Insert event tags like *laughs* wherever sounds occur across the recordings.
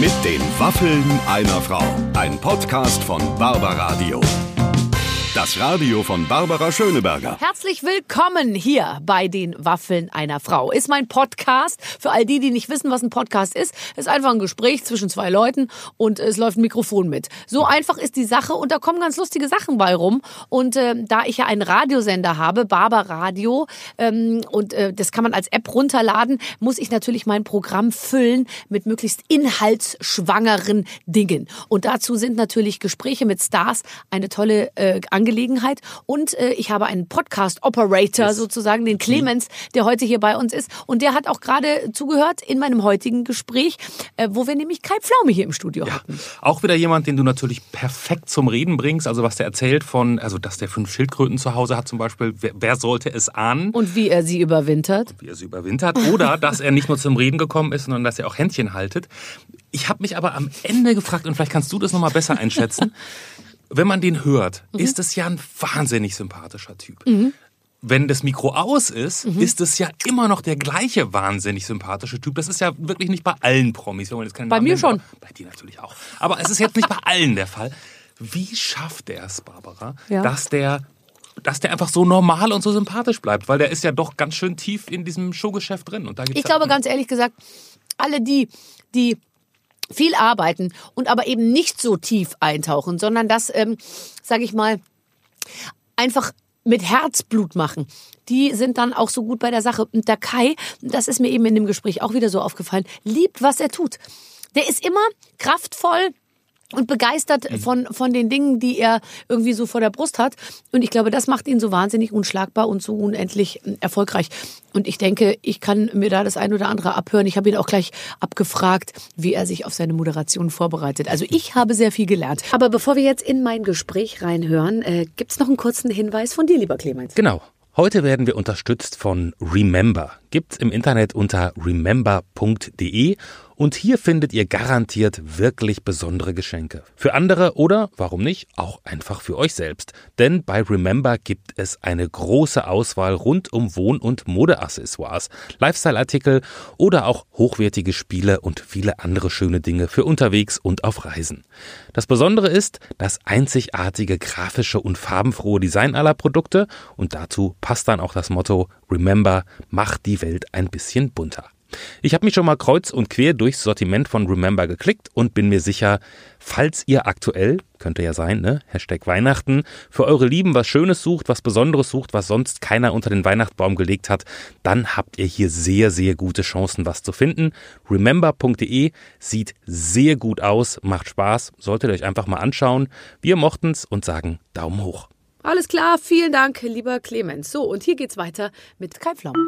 Mit den Waffeln einer Frau. Ein Podcast von Barbaradio. Das Radio von Barbara Schöneberger. Herzlich willkommen hier bei den Waffeln einer Frau. Ist mein Podcast. Für all die, die nicht wissen, was ein Podcast ist, ist einfach ein Gespräch zwischen zwei Leuten und es läuft ein Mikrofon mit. So einfach ist die Sache und da kommen ganz lustige Sachen bei rum. Und äh, da ich ja einen Radiosender habe, Barber Radio, ähm, und äh, das kann man als App runterladen, muss ich natürlich mein Programm füllen mit möglichst inhaltsschwangeren Dingen. Und dazu sind natürlich Gespräche mit Stars eine tolle äh, Angelegenheit. Und äh, ich habe einen Podcast-Operator yes. sozusagen, den Clemens, der heute hier bei uns ist. Und der hat auch gerade zugehört in meinem heutigen Gespräch, äh, wo wir nämlich Kai Pflaume hier im Studio ja. hatten. Auch wieder jemand, den du natürlich perfekt zum Reden bringst. Also was der erzählt von, also dass der fünf Schildkröten zu Hause hat zum Beispiel. Wer, wer sollte es ahnen? Und wie er sie überwintert. Und wie er sie überwintert. Oder dass er nicht nur zum Reden gekommen ist, sondern dass er auch Händchen haltet. Ich habe mich aber am Ende gefragt, und vielleicht kannst du das nochmal besser einschätzen, *laughs* wenn man den hört, mhm. ist es ja ein wahnsinnig sympathischer Typ. Mhm. Wenn das Mikro aus ist, mhm. ist es ja immer noch der gleiche wahnsinnig sympathische Typ. Das ist ja wirklich nicht bei allen Promis. Wenn man jetzt bei Namen mir nennen, schon. Bei dir natürlich auch. Aber es ist jetzt nicht bei allen der Fall. Wie schafft er es, Barbara, ja. dass der dass der einfach so normal und so sympathisch bleibt, weil der ist ja doch ganz schön tief in diesem Showgeschäft drin. Und da gibt's ich glaube ganz ehrlich gesagt, alle die, die viel arbeiten und aber eben nicht so tief eintauchen, sondern das, ähm, sage ich mal, einfach mit Herzblut machen. Die sind dann auch so gut bei der Sache. Und der Kai, das ist mir eben in dem Gespräch auch wieder so aufgefallen, liebt, was er tut. Der ist immer kraftvoll, und begeistert mhm. von, von den Dingen, die er irgendwie so vor der Brust hat. Und ich glaube, das macht ihn so wahnsinnig unschlagbar und so unendlich hm, erfolgreich. Und ich denke, ich kann mir da das ein oder andere abhören. Ich habe ihn auch gleich abgefragt, wie er sich auf seine Moderation vorbereitet. Also ich habe sehr viel gelernt. Aber bevor wir jetzt in mein Gespräch reinhören, äh, gibt es noch einen kurzen Hinweis von dir, lieber Clemens. Genau. Heute werden wir unterstützt von Remember. Gibt's im Internet unter remember.de und hier findet ihr garantiert wirklich besondere Geschenke. Für andere oder, warum nicht, auch einfach für euch selbst. Denn bei Remember gibt es eine große Auswahl rund um Wohn- und Modeaccessoires, Lifestyle-Artikel oder auch hochwertige Spiele und viele andere schöne Dinge für unterwegs und auf Reisen. Das Besondere ist das einzigartige grafische und farbenfrohe Design aller Produkte und dazu passt dann auch das Motto Remember, macht die Welt ein bisschen bunter. Ich habe mich schon mal kreuz und quer durchs Sortiment von Remember geklickt und bin mir sicher, falls ihr aktuell, könnte ja sein, ne, Hashtag Weihnachten, für eure Lieben was Schönes sucht, was Besonderes sucht, was sonst keiner unter den Weihnachtsbaum gelegt hat, dann habt ihr hier sehr, sehr gute Chancen, was zu finden. Remember.de sieht sehr gut aus, macht Spaß, solltet ihr euch einfach mal anschauen. Wir mochten's und sagen Daumen hoch. Alles klar, vielen Dank, lieber Clemens. So, und hier geht's weiter mit Kai Pflaume.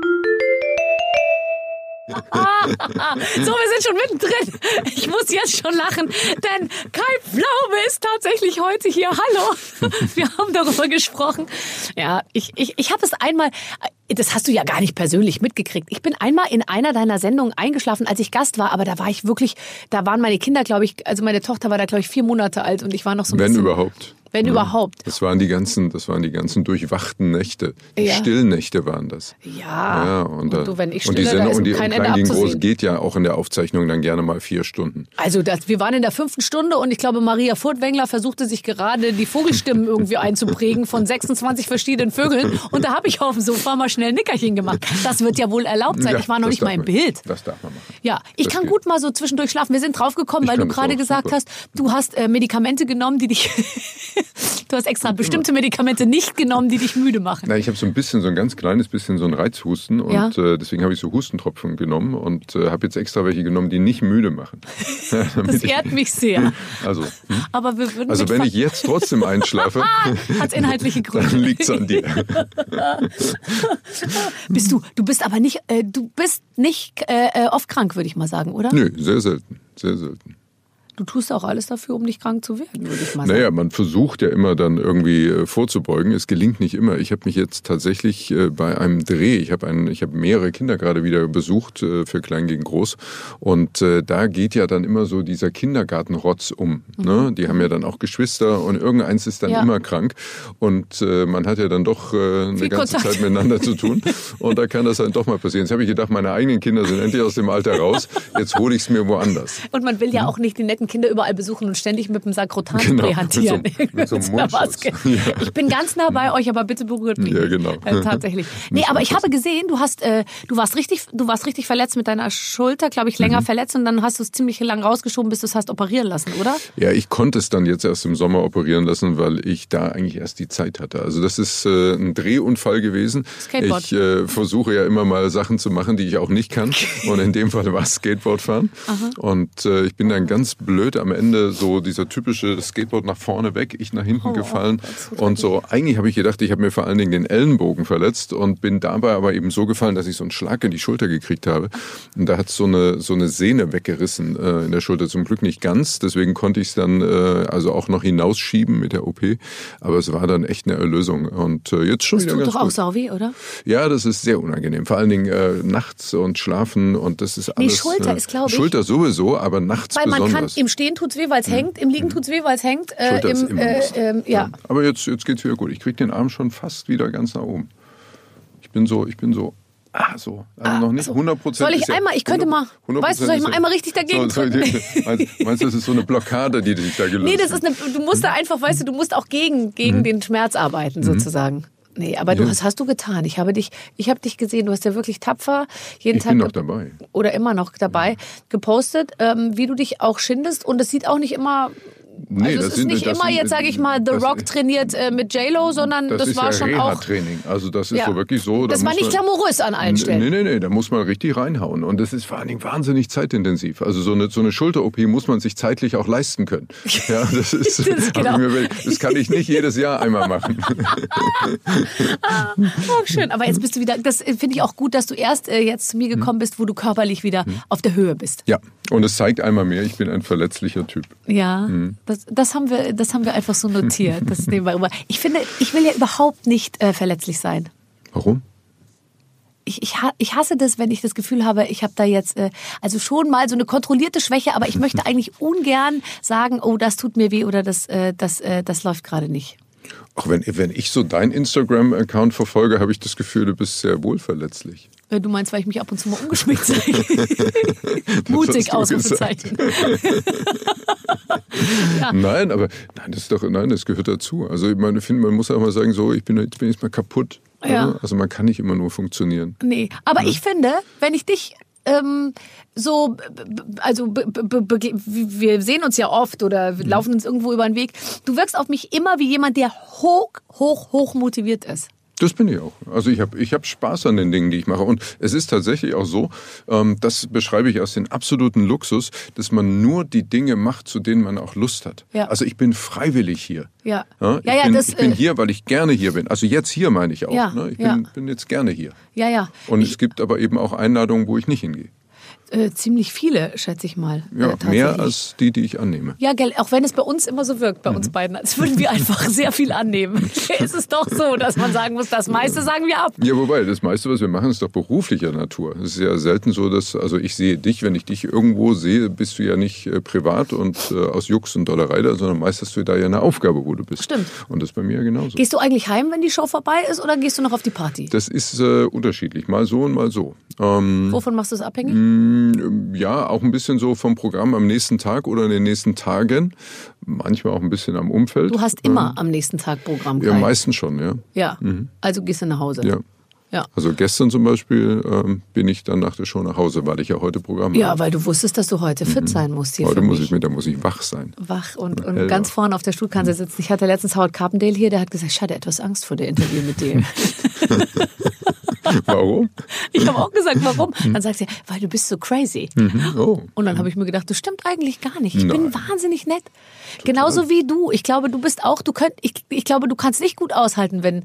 *laughs* so, wir sind schon mittendrin. Ich muss jetzt schon lachen, denn Kai Pflaume ist tatsächlich heute hier. Hallo. *laughs* Wir haben darüber gesprochen. Ja, ich, ich, ich habe es einmal, das hast du ja gar nicht persönlich mitgekriegt. Ich bin einmal in einer deiner Sendungen eingeschlafen, als ich Gast war, aber da war ich wirklich, da waren meine Kinder, glaube ich, also meine Tochter war da, glaube ich, vier Monate alt und ich war noch so ein Wenn bisschen... überhaupt. Wenn ja. überhaupt. Das waren die ganzen, das waren die ganzen durchwachten Nächte. Die ja. Stillnächte waren das. Ja. ja und, und du, wenn ich stille, und die Sendung, und die kein und Klein Groß geht ja auch in der Aufzeichnung dann gerne mal vier Stunden. Also das, wir waren in der fünften Stunde und ich glaube, Maria Furtwängler versuchte sich gerade die Vogelstimmen irgendwie einzuprägen von 26 verschiedenen Vögeln. Und da habe ich auf dem Sofa mal schnell ein Nickerchen gemacht. Das wird ja wohl erlaubt sein. ich war noch nicht mal im Bild. Das darf man machen. Ja, ich das kann geht. gut mal so zwischendurch schlafen. Wir sind draufgekommen, weil du gerade gesagt super. hast, du hast äh, Medikamente genommen, die dich *laughs* Du hast extra bestimmte Medikamente nicht genommen, die dich müde machen. Na, ich habe so ein bisschen, so ein ganz kleines bisschen so ein Reizhusten und ja. äh, deswegen habe ich so Hustentropfen genommen und äh, habe jetzt extra welche genommen, die nicht müde machen. *laughs* das ehrt mich sehr. *laughs* Also, hm? Aber wir würden also wenn ich jetzt trotzdem einschlafe, hat inhaltliche Gründe. Dann liegt's an dir. bist du? Du bist aber nicht, äh, du bist nicht äh, äh, oft krank, würde ich mal sagen, oder? Nö, sehr selten, sehr selten. Du tust auch alles dafür, um nicht krank zu werden, würde ich mal sagen. Naja, man versucht ja immer dann irgendwie äh, vorzubeugen. Es gelingt nicht immer. Ich habe mich jetzt tatsächlich äh, bei einem Dreh, ich habe einen, ich habe mehrere Kinder gerade wieder besucht äh, für Klein gegen Groß und da geht ja dann immer so dieser Kindergartenrotz um. Mhm. Ne? Die haben ja dann auch Geschwister und irgendeins ist dann ja. immer krank und man hat ja dann doch eine Viel ganze Kontakt. Zeit miteinander zu tun *laughs* und da kann das dann doch mal passieren. Jetzt habe ich gedacht, meine eigenen Kinder sind endlich aus dem Alter raus. Jetzt hole ich es mir woanders. Und man will ja auch nicht die netten Kinder überall besuchen und ständig mit dem Sakrotan-Spray genau, hantieren. Mit so, mit *laughs* so. Ja. Ich bin ganz nah bei euch, aber bitte berührt mich. Ja, genau. Äh, tatsächlich. *laughs* Nee, aber ich habe gesehen, du hast, äh, du warst richtig, du warst richtig verletzt mit deiner Schulter, glaube ich, länger mhm. verletzt und dann hast du es ziemlich lang rausgeschoben, bis du es hast operieren lassen, oder? Ja, ich konnte es dann jetzt erst im Sommer operieren lassen, weil ich da eigentlich erst die Zeit hatte. Also das ist äh, ein Drehunfall gewesen. Skateboard. Ich äh, versuche ja immer mal Sachen zu machen, die ich auch nicht kann. Und in dem Fall war es Skateboard fahren. Aha. Und äh, ich bin dann ganz blöd am Ende so dieser typische Skateboard nach vorne weg, ich nach hinten oh, gefallen. Oh, und so, eigentlich habe ich gedacht, ich habe mir vor allen Dingen den Ellenbogen verletzt und bin dabei aber eben so gefallen, dass ich so einen Schlag in die Schulter gekriegt habe. Und da hat so eine, so eine Sehne weggerissen äh, in der Schulter. Zum Glück nicht ganz, deswegen konnte ich es dann äh, also auch noch hinausschieben mit der OP. Aber es war dann echt eine Erlösung. Und äh, jetzt schon das wieder tut ganz doch auch sau weh, oder? Ja, das ist sehr unangenehm. Vor allen Dingen äh, nachts und schlafen und das ist alles. Nee, Schulter äh, ist, glaube ich. Schulter sowieso, aber nachts weil besonders. Man kann, Im Stehen tut's weh, weil es mhm. hängt, im Liegen tut's weh, weil es hängt. Äh, Schulter im, ist äh, ähm, ja. ja. Aber jetzt, jetzt geht's wieder gut. Ich kriege den Arm schon fast wieder ganz nach oben. Ich bin so, ich bin so Ah, so. Also ah, noch nicht 100 Prozent. Soll ich einmal, ich könnte mal, weißt du, soll ich mal einmal richtig dagegen so, drücken? meinst, meinst du, das ist so eine Blockade, die dich da gelöst Nee, das ist eine, du musst da einfach, weißt du, du musst auch gegen, gegen mhm. den Schmerz arbeiten, mhm. Nee, aber du hast, hast du getan. Ich habe dich, ich habe dich gesehen. Du hast ja wirklich tapfer jeden ich Tag bin noch dabei oder immer noch dabei gepostet, ähm, wie du dich auch schindest. Und es sieht auch nicht immer Nee, also es ist nicht immer sind, jetzt, sage ich mal, The Rock trainiert äh, mit J-Lo, sondern das, das war ja schon auch... Training. Also das ist ja. so wirklich so... Da das war nicht glamourös an allen Stellen. Nee, nee, nee, da muss man richtig reinhauen. Und das ist vor allen Dingen wahnsinnig zeitintensiv. Also so eine, so eine Schulter-OP muss man sich zeitlich auch leisten können. *laughs* Ja, das ist... das, *laughs* genau. mir, das kann ich nicht jedes Jahr einmal machen. ah, oh, schön. Aber jetzt bist du wieder... Das finde ich auch gut, dass du erst äh, jetzt zu mir hm. gekommen bist, wo du körperlich wieder hm. auf der Höhe bist. Ja, und es zeigt einmal mehr, ich bin ein verletzlicher Typ. Ja, hm. Das, das, haben wir, das haben wir einfach so notiert. Das nehmen wir über. Ich finde, ich will ja überhaupt nicht äh, verletzlich sein. Warum? Ich, ich, ich hasse das, wenn ich das Gefühl habe, ich habe da jetzt äh, also schon mal so eine kontrollierte Schwäche, aber ich *laughs* möchte eigentlich ungern sagen, oh, das tut mir weh oder das, äh, das, äh, das läuft gerade nicht. Auch wenn, wenn ich so dein Instagram-Account verfolge, habe ich das Gefühl, du bist sehr wohlverletzlich. Du meinst, weil ich mich ab und zu mal umgeschminkt *laughs* zeige. *laughs* Mutig, Ausrufezeichen. *laughs* ja. Nein, aber nein, das ist doch, nein, das gehört dazu. Also ich meine, ich finde, man muss auch mal sagen, so, ich bin, jetzt bin jetzt mal kaputt. Ja. Also man kann nicht immer nur funktionieren. Nee, aber ja. ich finde, wenn ich dich ähm, so, also wir sehen uns ja oft oder wir laufen uns irgendwo über den Weg. Du wirkst auf mich immer wie jemand, der hoch, hoch, hoch motiviert ist. Das bin ich auch. Also ich habe ich hab Spaß an den Dingen, die ich mache. Und es ist tatsächlich auch so, ähm, das beschreibe ich als den absoluten Luxus, dass man nur die Dinge macht, zu denen man auch Lust hat. Ja. Also ich bin freiwillig hier. Ja. ja, ich, ja, bin, das, ich bin äh, hier, weil ich gerne hier bin. Also jetzt hier meine ich auch. Ja, ne? Ich bin, bin jetzt gerne hier. Ja, ja. Und ich, es gibt aber eben auch Einladungen, wo ich nicht hingehe. Äh, ziemlich viele, schätze ich mal. Ja, äh, mehr als die, die ich annehme. Ja, gell, auch wenn es bei uns immer so wirkt, bei mhm. uns beiden, als würden wir einfach *laughs* sehr viel annehmen. *laughs* ist es doch so, dass man sagen muss, das meiste sagen wir ab. Ja, wobei, das meiste, was wir machen, ist doch beruflicher Natur. Es ist ja selten so, dass, also ich sehe dich, wenn ich dich irgendwo sehe, bist du ja nicht äh, privat und äh, aus Jux und Dollerei da, sondern meist hast du da ja eine Aufgabe, wo du bist. Stimmt. Und das ist bei mir genauso. Gehst du eigentlich heim, wenn die Show vorbei ist, oder gehst du noch auf die Party? Das ist äh, unterschiedlich, mal so und mal so. Ähm, Wovon machst du es abhängig? Mh, mm, ja, auch ein bisschen so vom Programm am nächsten Tag oder in den nächsten Tagen. Manchmal auch ein bisschen am Umfeld. Du hast immer am nächsten Tag Programm. Ja, meistens schon, ja. Ja, mhm. also gehst du nach Hause. Ja. Ja. Also gestern zum Beispiel ähm, bin ich dann nach der Show nach Hause, weil ich ja heute Programm ja, habe. Ja, weil du wusstest, dass du heute fit mhm. sein musst hier. Heute muss ich mit, da muss ich wach sein. Wach und, und ganz vorne auf der Stuhlkante mhm. sitzen. Ich hatte letztens Howard Carpendale hier, der hat gesagt, ich hatte etwas Angst vor der Interview mit dem. *laughs* warum? Ich habe auch gesagt, warum? Hm. Dann sagt sie, weil du bist so crazy. Mhm. Oh. Und dann habe ich mir gedacht, das stimmt eigentlich gar nicht. Ich Nein. bin wahnsinnig nett. Total. Genauso wie du. Ich glaube, du bist auch, du könnt, ich, ich glaube, du kannst nicht gut aushalten, wenn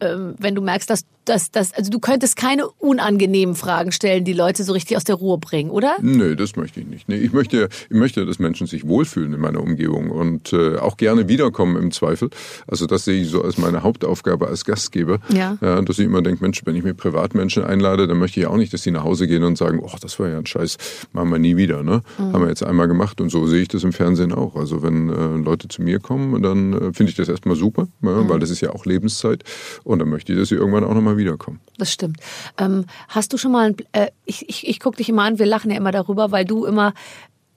ähm, wenn du merkst, dass dass, dass, also du könntest keine unangenehmen Fragen stellen, die Leute so richtig aus der Ruhe bringen, oder? Nee, das möchte ich nicht. Nee, ich möchte, ich möchte, dass Menschen sich wohlfühlen in meiner Umgebung und äh, auch gerne wiederkommen im Zweifel. Also das sehe ich so als meine Hauptaufgabe als Gastgeber. Ja. ja dass ich immer denke, Mensch, wenn ich mir Privatmenschen einlade, dann möchte ich auch nicht, dass sie nach Hause gehen und sagen, oh, das war ja ein Scheiß, machen wir nie wieder. Ne? Mhm. Haben wir jetzt einmal gemacht und so sehe ich das im Fernsehen auch. Also wenn äh, Leute zu mir kommen, dann äh, finde ich das erstmal super, ja, mhm. weil das ist ja auch Lebenszeit und dann möchte ich, dass sie irgendwann auch nochmal wiederkommen. Das stimmt. Ähm, hast du schon mal, ein, äh, ich, ich, ich gucke dich immer an, wir lachen ja immer darüber, weil du immer,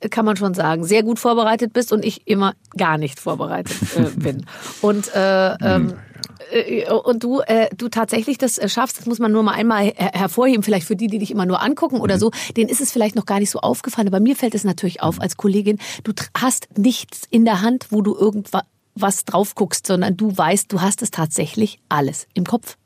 kann man schon sagen, sehr gut vorbereitet bist und ich immer gar nicht vorbereitet äh, *laughs* bin. Und äh, ähm, äh, und du, äh, du tatsächlich das äh, schaffst, das muss man nur mal einmal her hervorheben, vielleicht für die, die dich immer nur angucken oder mhm. so, denen ist es vielleicht noch gar nicht so aufgefallen, aber mir fällt es natürlich auf als Kollegin, du hast nichts in der Hand, wo du irgendwas drauf guckst, sondern du weißt, du hast es tatsächlich alles im Kopf.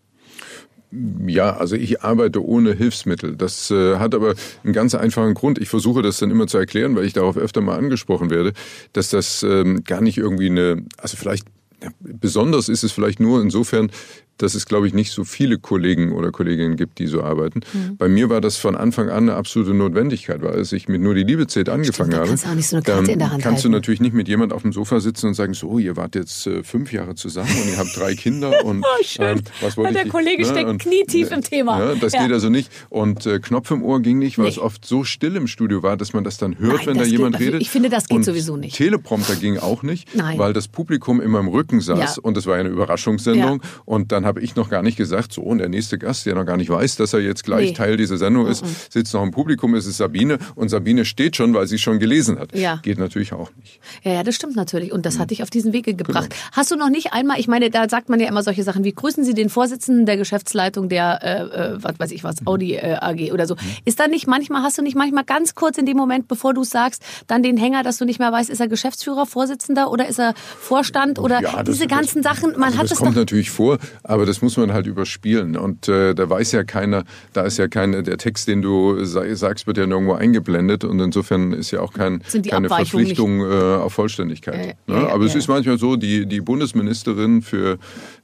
Ja, also ich arbeite ohne Hilfsmittel. Das äh, hat aber einen ganz einfachen Grund. Ich versuche das dann immer zu erklären, weil ich darauf öfter mal angesprochen werde, dass das ähm, gar nicht irgendwie eine, also vielleicht ja, besonders ist es vielleicht nur insofern, dass es, glaube ich, nicht so viele Kollegen oder Kolleginnen gibt, die so arbeiten. Mhm. Bei mir war das von Anfang an eine absolute Notwendigkeit, weil als ich mit nur die Liebe zählt angefangen Stimmt, habe, kannst, auch nicht so eine Karte in der Hand kannst halten. du natürlich nicht mit jemand auf dem Sofa sitzen und sagen, so, ihr wart jetzt äh, fünf Jahre zusammen und ihr habt drei Kinder *laughs* und oh, schön. Ähm, was wollte Der ich, Kollege ne? steckt und, knietief im Thema. Ja, das ja. geht also nicht. Und äh, Knopf im Ohr ging nicht, weil nee. es oft so still im Studio war, dass man das dann hört, Nein, wenn da jemand geht, redet. Ich finde, das geht und sowieso nicht. Teleprompter ging auch nicht, Nein. weil das Publikum immer im Rücken saß Ja. und es war ja eine Überraschungssendung und dann habe ich noch gar nicht gesagt, so, und der nächste Gast, der noch gar nicht weiß, dass er jetzt gleich Nee. Teil dieser Sendung ist, sitzt noch im Publikum, es ist Sabine und Sabine steht schon, weil sie schon gelesen hat. Ja. Geht natürlich auch nicht. Ja, ja, das stimmt natürlich. Und Mhm. das hat dich auf diesen Wege gebracht. Genau. Hast du noch nicht einmal, ich meine, da sagt man ja immer solche Sachen wie, grüßen Sie den Vorsitzenden der Geschäftsleitung der, äh, äh, was weiß ich was, Audi äh, AG oder Mhm. so. Ist da nicht manchmal, hast du nicht manchmal ganz kurz in dem Moment, bevor du sagst, dann den Hänger, dass du nicht mehr weißt, ist er Geschäftsführer, Vorsitzender oder ist er Vorstand oder Ja, diese ganzen Sachen, man also hat das es kommt doch... natürlich vor, aber das muss man halt überspielen. Und äh, da weiß ja keiner, da ist ja keiner, der Text, den du sa- sagst, wird ja nirgendwo eingeblendet und insofern ist ja auch kein, keine Verpflichtung äh, auf Vollständigkeit. Ja, ne? aber es ist manchmal so, die, die Bundesministerin für,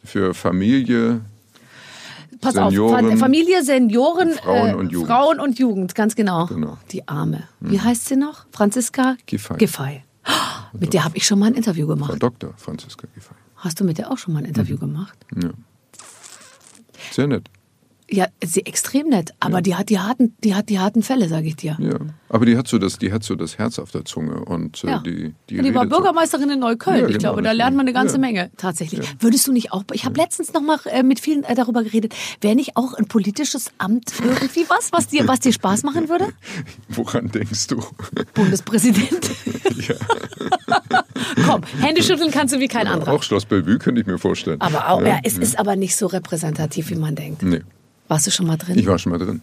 für Familie, Pass Senioren, auf, Familie, Senioren, Frauen äh, und Jugend. Frauen und Jugend, ganz genau. Genau. Die Arme. Wie heißt sie noch? Franziska Giffey. Giffey. Mit der habe ich schon mal ein Interview Frau gemacht. Dr. Franziska Giffey. Hast du mit der auch schon mal ein Interview Mhm. gemacht? Ja. Sehr nett. Ja, sie extrem nett, aber die hat die harten, die hat die harten Fälle, sage ich dir. Ja, aber die hat so das, die hat so das Herz auf der Zunge und äh, Ja. die, die, Ja, die war redet so. Bürgermeisterin in Neukölln. Ja, ich genau, glaube, da lernt man eine ganze Ja. Menge tatsächlich. Würdest du nicht auch? Ich habe letztens noch mal äh, mit vielen äh, darüber geredet. Wäre nicht auch ein politisches Amt irgendwie was, was dir, was dir Spaß machen würde? *laughs* Woran denkst du? Bundespräsident. *laughs* ja. *laughs* Komm, Hände schütteln kannst du wie kein anderer. Auch Schloss Bellevue könnte ich mir vorstellen. Aber auch, ja, es ist aber nicht so repräsentativ, wie man denkt. Nee, Warst du schon mal drin? ich war schon mal drin.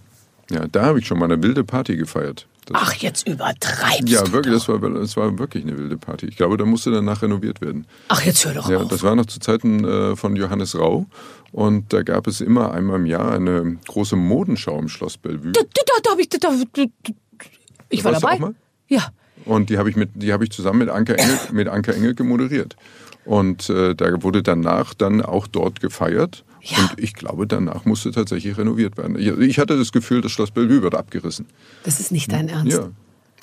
Ja, da habe ich schon mal eine wilde Party gefeiert. Das, Ach, jetzt übertreibst ja, du wirklich, doch. das war, das war wirklich eine wilde Party. Ich glaube, da musste danach renoviert werden. Ach, jetzt hör doch Ja, auf. das war noch zu Zeiten äh, von Johannes Rau. Und da gab es immer einmal im Jahr eine große Modenschau im Schloss Bellevue. Da, da, da hab ich, da, da, da, ich war dabei. Ja. Und die habe ich, mit, die habe ich zusammen mit Anke Engel, mit Anke Engel gemoderiert. Und äh, da wurde danach dann auch dort gefeiert. Ja. Und ich glaube, danach musste tatsächlich renoviert werden. Ich, hatte das Gefühl, das Schloss Bellevue wird abgerissen. Das ist nicht dein Ernst. Ja.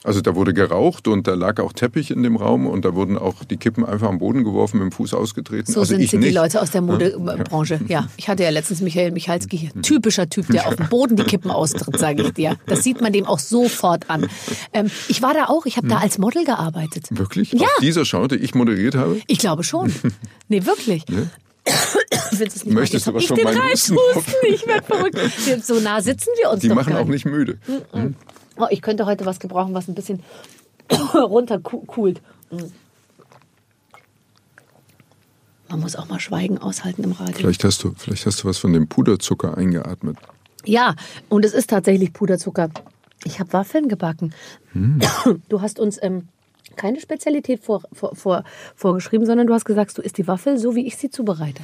Also da wurde geraucht und da lag auch Teppich in dem Raum und da wurden auch die Kippen einfach am Boden geworfen, mit dem Fuß ausgetreten. So also sind sie, die. Leute aus der Modebranche. Ja, ich hatte ja letztens Michael Michalski hier. Typischer Typ, der auf dem Boden die Kippen austritt, sage ich dir. Das sieht man dem auch sofort an. Ähm, ich war da auch, ich habe da als Model gearbeitet. Wirklich? Ja. Auf dieser Schau, die ich moderiert habe? Ich glaube schon. Nee, wirklich. Willst du's nicht Möchtest machen? du Jetzt was hab von ich werde verrückt. Wir- So nah sitzen wir uns Die machen auch nicht müde. Oh, ich könnte heute was gebrauchen, was ein bisschen *coughs* runterkühlt. Man muss auch mal Schweigen aushalten im Radio. Vielleicht hast du, vielleicht hast du was von dem Puderzucker eingeatmet. Ja, und es ist tatsächlich Puderzucker. Ich habe Waffeln gebacken. Du hast uns ähm, keine Spezialität vor, vor, vor, vorgeschrieben, sondern du hast gesagt, du isst die Waffel so, wie ich sie zubereite.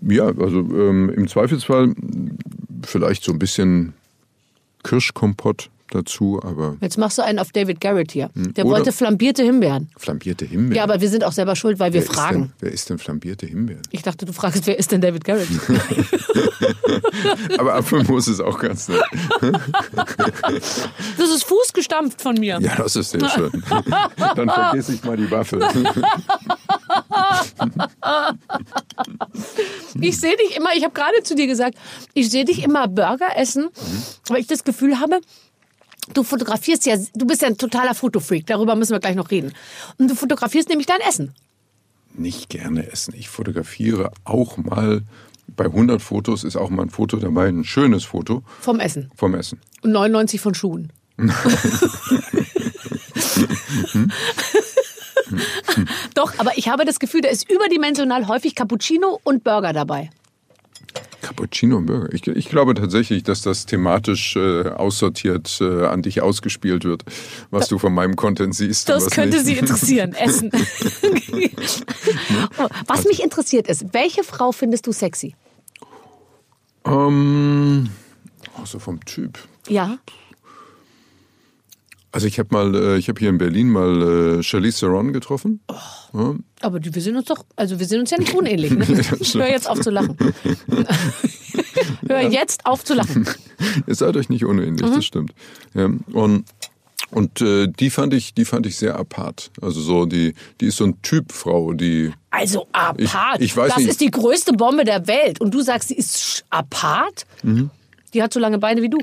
Ja, also ähm, im Zweifelsfall vielleicht so ein bisschen Kirschkompott dazu, aber. Jetzt machst du einen auf David Garrett hier. Hm. Der Oder wollte flambierte Himbeeren. Flambierte Himbeeren? Ja, aber wir sind auch selber schuld, weil wir wer fragen. Ist denn, wer ist denn flambierte Himbeeren? Ich dachte, du fragst, wer ist denn David Garrett? *laughs* aber Apfelmus ist auch ganz nett. das ist fußgestampft von mir. Ja, das ist sehr schön. Dann vergesse ich mal die Waffe. ich sehe dich immer, ich habe gerade zu dir gesagt, ich sehe dich immer Burger essen, weil ich das Gefühl habe, du fotografierst ja, du bist ja ein totaler Fotofreak, darüber müssen wir gleich noch reden. Und du fotografierst nämlich dein Essen. Nicht gerne essen. Ich fotografiere auch mal, bei 100 Fotos ist auch mal ein Foto dabei, ein schönes Foto. Vom Essen. Vom Essen. Und 99 von Schuhen. *laughs* *laughs* Doch, aber ich habe das Gefühl, da ist überdimensional häufig Cappuccino und Burger dabei. Cappuccino und Burger. Ich, ich, glaube tatsächlich, dass das thematisch äh, aussortiert äh, an dich ausgespielt wird, was da, du von meinem Content siehst. Das könnte nicht. Sie *laughs* interessieren, Essen. *laughs* *laughs* was mich interessiert ist, welche Frau findest du sexy? Ähm, also vom Typ. Ja. Also ich habe mal, äh, ich habe hier in Berlin mal äh, Charlize Theron getroffen. Oh, ja. Aber wir sind uns doch, also wir sind uns ja nicht unähnlich. Ne? *laughs* Hör jetzt auf zu lachen. *laughs* Hör jetzt auf zu lachen. *laughs* Ihr seid euch nicht unähnlich, mhm. das stimmt. Ja, und und äh, die fand ich, die fand ich sehr apart. Also so die, die ist so ein Typ Frau, die. Also apart. Ich, ich weiß das nicht. ist die größte Bombe der Welt. Und du sagst, sie ist apart. Mhm. Die hat so lange Beine wie du.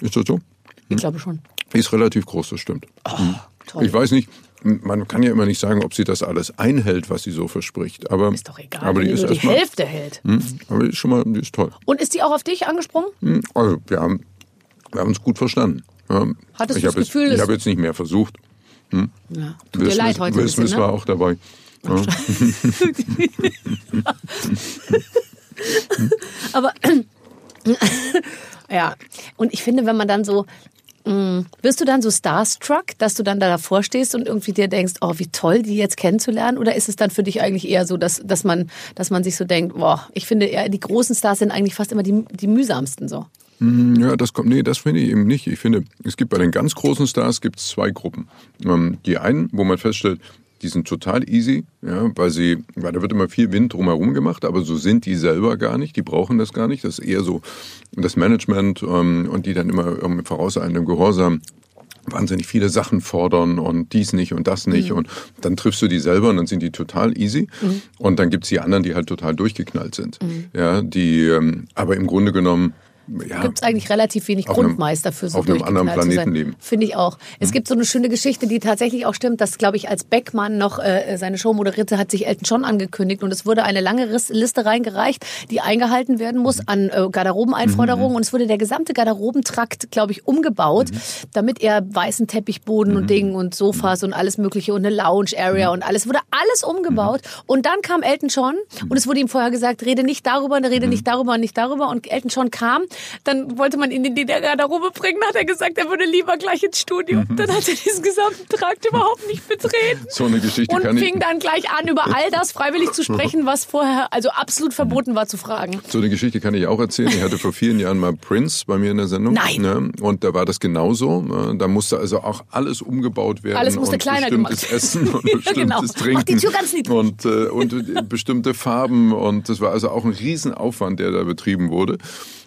Ist das so? Ich glaube schon. Ist relativ groß, das stimmt. Oh, toll. Ich weiß nicht, man kann ja immer nicht sagen, ob sie das alles einhält, was sie so verspricht. Aber, ist doch egal, aber die, ist nur die mal, Hälfte hält. Mh, aber die ist schon mal, die ist toll. Und ist die auch auf dich angesprungen? Hm, also, wir haben, wir haben uns gut verstanden. Ja, Hattest du das Gefühl, jetzt, Ich habe jetzt nicht mehr versucht. Hm? Ja, tut Will dir leid heute Will Smith ne? war auch dabei. *laughs* Ja. aber *clears throat* ja, und ich finde, wenn man dann so Mhm. Wirst du dann so starstruck, dass du dann da davor stehst und irgendwie dir denkst, oh, wie toll, die jetzt kennenzulernen? Oder ist es dann für dich eigentlich eher so, dass, dass, man, dass man sich so denkt, boah, ich finde eher, die großen Stars sind eigentlich fast immer die, die mühsamsten so? Mhm, ja, das kommt, nee, das finde ich eben nicht. Ich finde, es gibt bei den ganz großen Stars gibt es zwei Gruppen. Ähm, die einen, wo man feststellt, die sind total easy, ja, weil sie, weil da wird immer viel Wind drumherum gemacht, aber so sind die selber gar nicht, die brauchen das gar nicht. Das ist eher so das Management ähm, und die dann immer mit vorauseilendem Gehorsam wahnsinnig viele Sachen fordern und dies nicht und das nicht. Mhm. Und dann triffst du die selber und dann sind die total easy. Mhm. Und dann gibt's die anderen, die halt total durchgeknallt sind. Mhm. Ja, die ähm, aber im Grunde genommen ja, gibt es eigentlich relativ wenig Grundmeister für so Auf einem anderen Planeten leben. Finde ich auch. Es mhm. gibt so eine schöne Geschichte, die tatsächlich auch stimmt, dass, glaube ich, als Beckmann noch äh, seine Show moderierte, hat sich Elton John angekündigt und es wurde eine lange Liste reingereicht, die eingehalten werden muss mhm. an äh, Garderobeneinforderungen mhm. und es wurde der gesamte Garderobentrakt, glaube ich, umgebaut, mhm. damit er weißen Teppichboden und mhm. Dingen und Sofas und alles mögliche und eine Lounge-Area und alles, wurde alles umgebaut und dann kam Elton John und es wurde ihm vorher gesagt, rede nicht darüber, rede nicht darüber und nicht darüber und Elton John kam dann wollte man ihn in die Garderobe bringen, hat er gesagt, er würde lieber gleich ins Studio. Mhm. Dann hat er diesen gesamten Trakt überhaupt nicht betreten. So eine Geschichte Und kann fing dann gleich an, über all das freiwillig zu sprechen, was vorher also absolut verboten war zu fragen. So eine Geschichte kann ich auch erzählen. Ich hatte vor vielen Jahren mal Prince bei mir in der Sendung. Nein. Ne? Und da war das genauso. Da musste also auch alles umgebaut werden. Alles musste kleiner bestimmtes gemacht. Essen und *laughs* bestimmtes genau. Trinken. Mach die Tür ganz niedrig. Und, äh, und bestimmte Farben. Und das war also auch ein Riesenaufwand, der da betrieben wurde.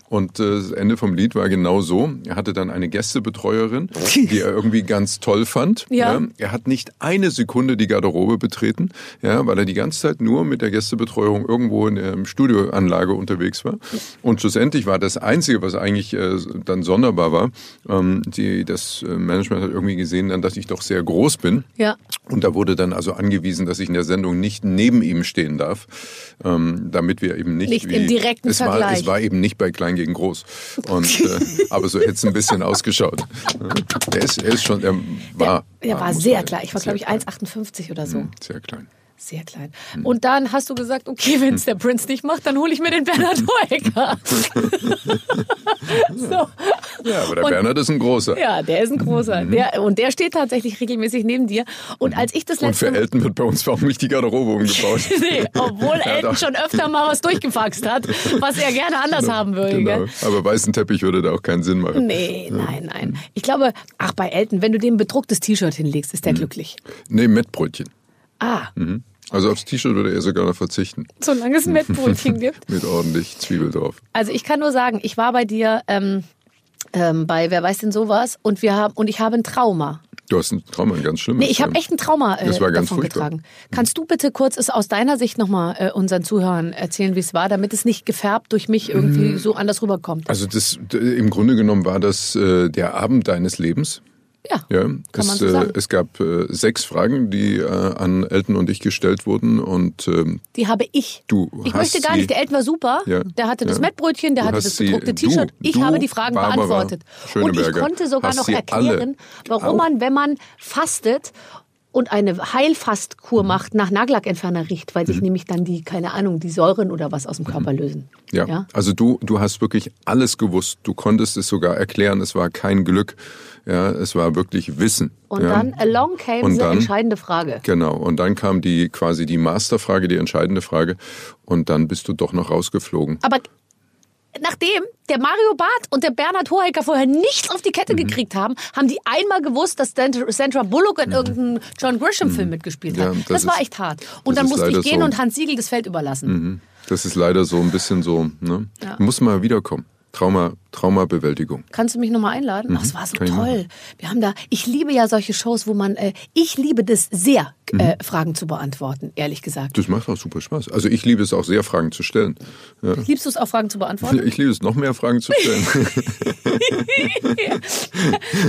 Und äh, das Ende vom Lied war genau so. Er hatte dann eine Gästebetreuerin, *laughs* die er irgendwie ganz toll fand. Ja. ja. Er hat nicht eine Sekunde die Garderobe betreten, ja, weil er die ganze Zeit nur mit der Gästebetreuung irgendwo in der Studioanlage unterwegs war. Und schlussendlich war das Einzige, was eigentlich äh, dann sonderbar war, ähm, die, das äh, Management hat irgendwie gesehen, dann, dass ich doch sehr groß bin. Ja. Und da wurde dann also angewiesen, dass ich in der Sendung nicht neben ihm stehen darf, ähm, damit wir eben nicht... Nicht wie, im direkten es Vergleich. War, es war eben nicht bei Klein gegen Groß. Und, äh, *laughs* aber so hätte es ein bisschen ausgeschaut. Er ist, er ist schon, er war. Er, er war sehr klein. Ich war, glaube ich, 1,58 oder so. Hm, sehr klein. Sehr klein. Und dann hast du gesagt, okay, wenn es der Prinz nicht macht, dann hole ich mir den Bernhard Hoeker. *laughs* so. Ja, aber der und, Bernhard ist ein großer. Ja, der ist ein großer. Mhm. Der, und der steht tatsächlich regelmäßig neben dir. Und als ich das letzte Und für Elton wird bei uns auch nicht die Garderobe umgebaut. *laughs* nee, obwohl *laughs* ja, Elton schon öfter mal was durchgefaxt hat, was er gerne anders genau, haben würde. Genau. Aber weißen Teppich würde da auch keinen Sinn machen. Nee, nein, nein. Ich glaube, ach, bei Elton, wenn du dem bedrucktes T-Shirt hinlegst, ist der mhm. glücklich. Nee, Mettbrötchen. Ah. Mhm. Also aufs T-Shirt würde er sogar noch verzichten. Solange es ein Mettbrötchen gibt. Mit ordentlich Zwiebel drauf. Also ich kann nur sagen, ich war bei dir ähm, ähm, bei Wer weiß denn sowas und wir haben und ich habe ein Trauma. Du hast ein Trauma, ein ganz schlimmes. Nee, ich habe echt ein Trauma äh, das war ganz davon furchtbar. getragen. Kannst du bitte kurz es aus deiner Sicht nochmal äh, unseren Zuhörern erzählen, wie es war, damit es nicht gefärbt durch mich irgendwie mhm. so anders rüberkommt? Also das, im Grunde genommen war das äh, der Abend deines Lebens. Ja, ja kann es, man so sagen. es gab äh, sechs Fragen, die äh, an Elton und ich gestellt wurden und ähm, die habe ich. Du ich möchte gar nicht. Der Elton war super. Ja, der hatte das Mettbrötchen, der hatte das gedruckte T-Shirt. Ich du, habe die Fragen Barbara beantwortet und ich konnte sogar noch erklären, warum man, wenn man fastet und eine Heilfastkur mhm. macht, nach Nagellackentferner riecht, weil sich mhm. nämlich dann die, keine Ahnung, die Säuren oder was aus dem Körper mhm. lösen. Ja. ja, also du, du hast wirklich alles gewusst. Du konntest es sogar erklären. Es war kein Glück. Ja, es war wirklich Wissen. Und ja. dann along came und dann, entscheidende Frage. Genau. Und dann kam die quasi die Masterfrage, die entscheidende Frage. Und dann bist du doch noch rausgeflogen. Aber nachdem der Mario Barth und der Bernhard Hohecker vorher nichts auf die Kette mhm. gekriegt haben, haben die einmal gewusst, dass Sandra Bullock in mhm. irgendeinem John Grisham-Film mhm. mitgespielt hat. Ja, das, das war echt hart. Und dann musste ich gehen so. und Hans Siegel das Feld überlassen. Mhm. Das ist leider so ein bisschen so. Ne? Ja. Muss mal wiederkommen. Trauma, Traumabewältigung. Kannst du mich nochmal einladen? Mhm. Ach, es war so toll. Wir haben da, ich liebe ja solche Shows, wo man, äh, ich liebe das sehr, mhm. äh, Fragen zu beantworten, ehrlich gesagt. Das macht auch super Spaß. Also ich liebe es auch sehr, Fragen zu stellen. Ja. Liebst du es auch, Fragen zu beantworten? Ich liebe es noch mehr, Fragen zu stellen. *laughs*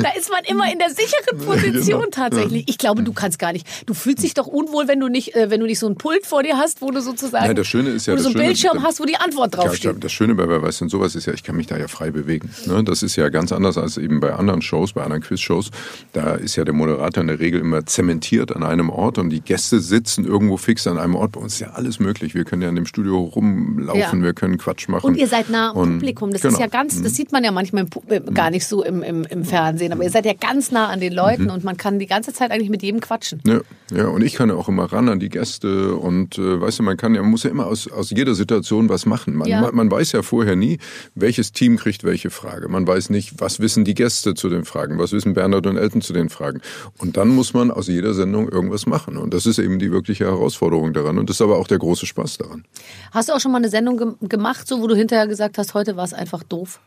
da ist man immer in der sicheren Position genau. tatsächlich. Ich glaube, du kannst gar nicht. Du fühlst dich doch unwohl, wenn du nicht, äh, wenn du nicht so ein Pult vor dir hast, wo du sozusagen, ja, das Schöne ist ja, wo du so einen Schöne, Bildschirm hast, wo die Antwort draufsteht. Ja, das Schöne bei Wer weiß denn sowas ist ja, ich kann mich da ja frei bewegen. Ne? Das ist ja ganz anders als eben bei anderen Shows, bei anderen Quiz-Shows. Da ist ja der Moderator in der Regel immer zementiert an einem Ort und die Gäste sitzen irgendwo fix an einem Ort. Bei uns ist ja alles möglich. Wir können ja in dem Studio rumlaufen, ja. wir können Quatsch machen. Und ihr seid nah am und, Publikum. Das genau. ist ja ganz, das mhm. sieht man ja manchmal im, gar nicht so im, im, im, Fernsehen, aber ihr seid ja ganz nah an den Leuten mhm. und man kann die ganze Zeit eigentlich mit jedem quatschen. Ja, ja und ich kann ja auch immer ran an die Gäste und äh, weißt du, man kann ja, man muss ja immer aus, aus jeder Situation was machen. Man, ja. man, man weiß ja vorher nie, welches Team kriegt welche Frage. Man weiß nicht, was wissen die Gäste zu den Fragen, was wissen Bernhard und Elton zu den Fragen. Und dann muss man aus jeder Sendung irgendwas machen. Und das ist eben die wirkliche Herausforderung daran. Und das ist aber auch der große Spaß daran. Hast du auch schon mal eine Sendung ge gemacht, so wo du hinterher gesagt hast, heute war es einfach doof?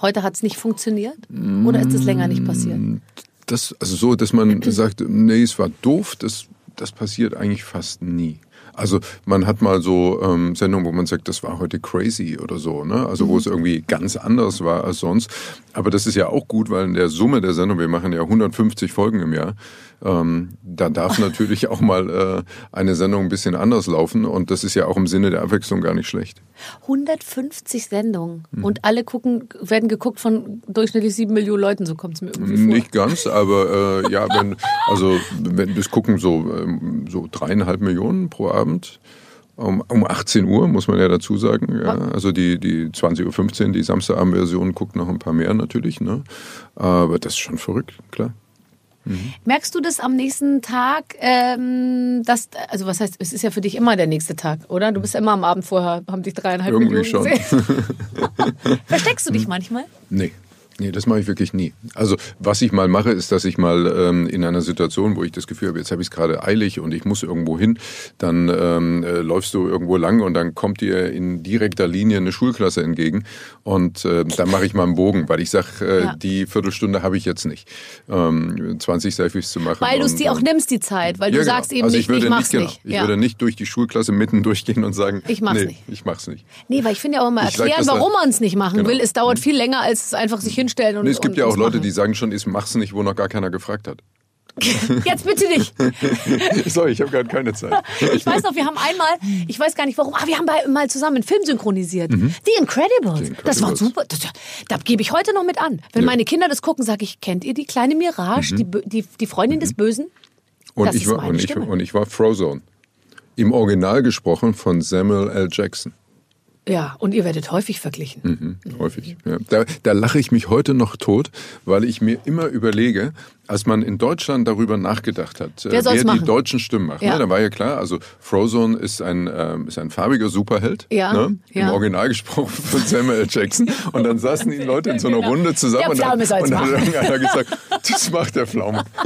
Heute hat es nicht funktioniert? Oder ist es länger nicht passiert? Das, also so, dass man sagt, nee, es war doof, das, das passiert eigentlich fast nie. Also man hat mal so ähm, Sendungen, wo man sagt, das war heute crazy oder so, ne? Also wo es mhm. irgendwie ganz anders war als sonst. Aber das ist ja auch gut, weil in der Summe der Sendung, wir machen ja 150 Folgen im Jahr, ähm, da darf natürlich auch mal äh, eine Sendung ein bisschen anders laufen und das ist ja auch im Sinne der Abwechslung gar nicht schlecht. 150 Sendungen hm. und alle gucken, werden geguckt von durchschnittlich sieben Millionen Leuten, so kommt es mir irgendwie vor. Nicht ganz, aber äh, ja, wenn, also wenn das gucken so, ähm, so dreieinhalb Millionen pro Abend. Um, um 18 Uhr, muss man ja dazu sagen. Ja. Also die, die 20.15 Uhr, die Samstagabend-Version guckt noch ein paar mehr natürlich. Ne? Aber das ist schon verrückt, klar. Mhm. Merkst du das am nächsten Tag? Ähm, dass, also was heißt, es ist ja für dich immer der nächste Tag, oder? Du bist immer am Abend vorher, haben dich dreieinhalb Irgendwie gesehen. schon. *laughs* Versteckst du dich manchmal? Nee. Nee, das mache ich wirklich nie. Also was ich mal mache, ist, dass ich mal ähm, in einer Situation, wo ich das Gefühl habe, jetzt habe ich es gerade eilig und ich muss irgendwo hin, dann ähm, äh, läufst du irgendwo lang und dann kommt dir in direkter Linie eine Schulklasse entgegen und äh, dann mache ich mal einen Bogen, weil ich sage, äh, ja. die Viertelstunde habe ich jetzt nicht, ähm, 20 Selfies zu machen. Weil du es dir auch nimmst, die Zeit, weil du ja, genau. sagst eben also nicht, ich, würde ich mach's nicht. Genau, ich würde nicht durch die Schulklasse mitten durchgehen und sagen, ich mach's nee, nicht. Ich mach's nicht. Nee, weil ich finde ja auch immer erklären, warum man es nicht machen genau. will. Es dauert mhm. viel länger, als es einfach sich hinstellen und nee, Es gibt und, ja auch Leute, die sagen schon, ich mach's nicht, wo noch gar keiner gefragt hat. *laughs* Jetzt bitte nicht. *laughs* Sorry, ich habe gerade keine Zeit. *laughs* Ich weiß noch, wir haben einmal, ich weiß gar nicht warum, aber wir haben mal zusammen einen Film synchronisiert. Mhm. The, Incredibles. The, Incredibles. Das war super. Das, da gebe ich heute noch mit an. Wenn ja. meine Kinder das gucken, sage ich, kennt ihr die kleine Mirage, mhm. die, die, die Freundin mhm. des Bösen? Und ich, war, und, ich, und ich war Frozone. Im Original gesprochen von Samuel L. Jackson. Ja, und ihr werdet häufig verglichen. Mhm, häufig. Ja. Da, da lache ich mich heute noch tot, weil ich mir immer überlege, als man in Deutschland darüber nachgedacht hat, wer, wer die deutschen Stimmen macht, ja. ne, da war ja klar, also Frozone ist ein, ähm, ist ein farbiger Superheld, ja, ne, ja. im Original gesprochen von Samuel L. Jackson. Und dann saßen die Leute in so einer genau. Runde zusammen und dann, und dann hat irgendeiner gesagt, das macht der Pflaume. *laughs*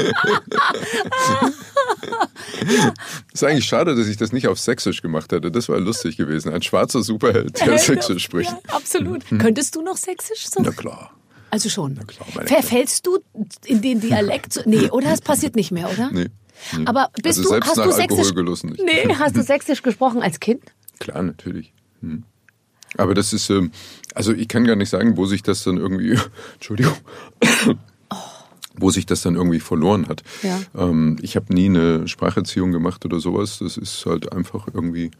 ist eigentlich schade, dass ich das nicht auf Sächsisch gemacht hätte. Das wäre lustig gewesen. Ein schwarzer Superheld, der Sächsisch spricht. Ja, absolut. Mhm. Könntest du noch Sächsisch? So? Na klar. Also schon. Verfällst du in den Dialekt? Nee, oder? Das passiert nicht mehr, oder? Nee. nee. Aber bist also du, hast du Sächsisch? Nicht. Nee, hast du Sächsisch gesprochen als Kind? Klar, natürlich. Hm. Aber das ist, ähm, also ich kann gar nicht sagen, wo sich das dann irgendwie, *laughs* Entschuldigung, oh. wo sich das dann irgendwie verloren hat. Ja. Ähm, ich habe nie eine Spracherziehung gemacht oder sowas. Das ist halt einfach irgendwie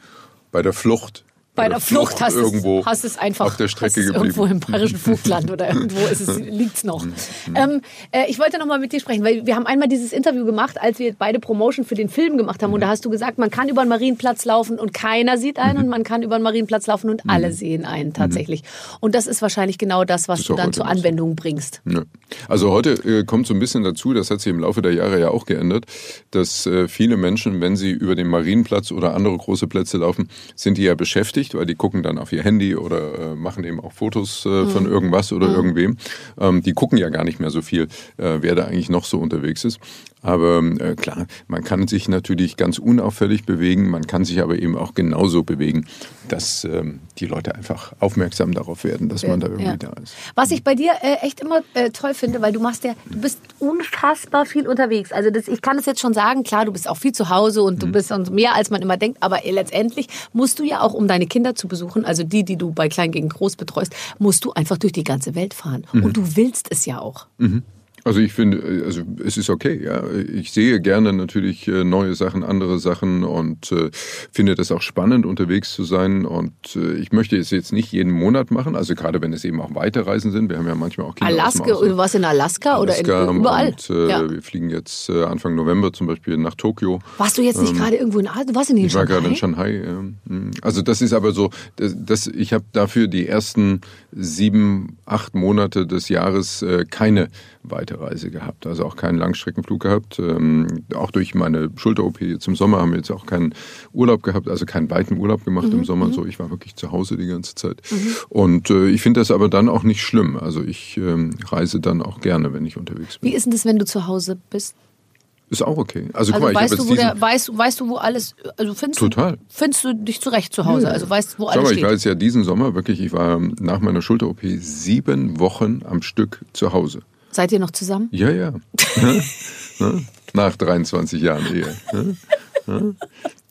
bei der Flucht bei der Flucht, Flucht hast, irgendwo es, hast es einfach auf der Strecke geblieben. irgendwo im bayerischen Vogtland oder irgendwo ist es, liegt's noch. Mhm. Ähm, äh, ich wollte noch mal mit dir sprechen, weil wir haben einmal dieses Interview gemacht, als wir beide Promotion für den Film gemacht haben und da hast du gesagt, man kann über den Marienplatz laufen und keiner sieht einen mhm. und man kann über den Marienplatz laufen und mhm. alle sehen einen tatsächlich. Und das ist wahrscheinlich genau das, was das du dann zur Anwendung bringst. Ja. Also heute äh, kommt so ein bisschen dazu, das hat sich im Laufe der Jahre ja auch geändert, dass äh, viele Menschen, wenn sie über den Marienplatz oder andere große Plätze laufen, sind die ja beschäftigt, weil die gucken dann auf ihr Handy oder äh, machen eben auch Fotos äh, von mhm. irgendwas oder mhm. irgendwem. Ähm, die gucken ja gar nicht mehr so viel, äh, wer da eigentlich noch so unterwegs ist. Aber äh, klar, man kann sich natürlich ganz unauffällig bewegen, man kann sich aber eben auch genauso bewegen, dass ähm, die Leute einfach aufmerksam darauf werden, dass man da irgendwie ja. da ist. Was ich bei dir äh, echt immer äh, toll finde, weil du machst ja, du bist unfassbar viel unterwegs. Also das, ich kann es jetzt schon sagen, klar, du bist auch viel zu Hause und du mhm. bist mehr als man immer denkt, aber letztendlich musst du ja auch, um deine Kinder zu besuchen, also die, die du bei Klein gegen Groß betreust, musst du einfach durch die ganze Welt fahren. Mhm. Und du willst es ja auch. Mhm. Also ich finde, also es ist okay, ja. Ich sehe gerne natürlich äh, neue Sachen, andere Sachen und äh, finde das auch spannend, unterwegs zu sein. Und äh, ich möchte es jetzt nicht jeden Monat machen, also gerade wenn es eben auch Weiterreisen sind. Wir haben ja manchmal auch Kinder Alaska, du warst in Alaska, Alaska oder in, überall? Und, äh, ja. wir fliegen jetzt äh, Anfang November zum Beispiel nach Tokio. Warst du jetzt nicht ähm, gerade irgendwo in Asien? Du warst in Ich war gerade in Shanghai. Mhm. Also das ist aber so, das, das ich habe dafür die ersten sieben, acht Monate des Jahres äh, keine Weiterreise gehabt, also auch keinen Langstreckenflug gehabt. Ähm, auch durch meine Schulter-OP jetzt im Sommer haben wir jetzt auch keinen Urlaub gehabt, also keinen weiten Urlaub gemacht mhm. im Sommer. Mhm. So, ich war wirklich zu Hause die ganze Zeit. Mhm. Und äh, ich finde das aber dann auch nicht schlimm. Also ich ähm, reise dann auch gerne, wenn ich unterwegs bin. Wie ist denn das, wenn du zu Hause bist? Ist auch okay. Also, also mal, weißt, du, wo der, weißt, weißt du, wo alles, also findest Total. du, findest du dich zurecht zu Hause? Ja, Also weißt, wo alles mal, steht. Ich war jetzt ja diesen Sommer wirklich, ich war nach meiner Schulter-OP sieben Wochen am Stück zu Hause. Seid ihr noch zusammen? Ja, ja. *laughs* Nach 23 Jahren Ehe.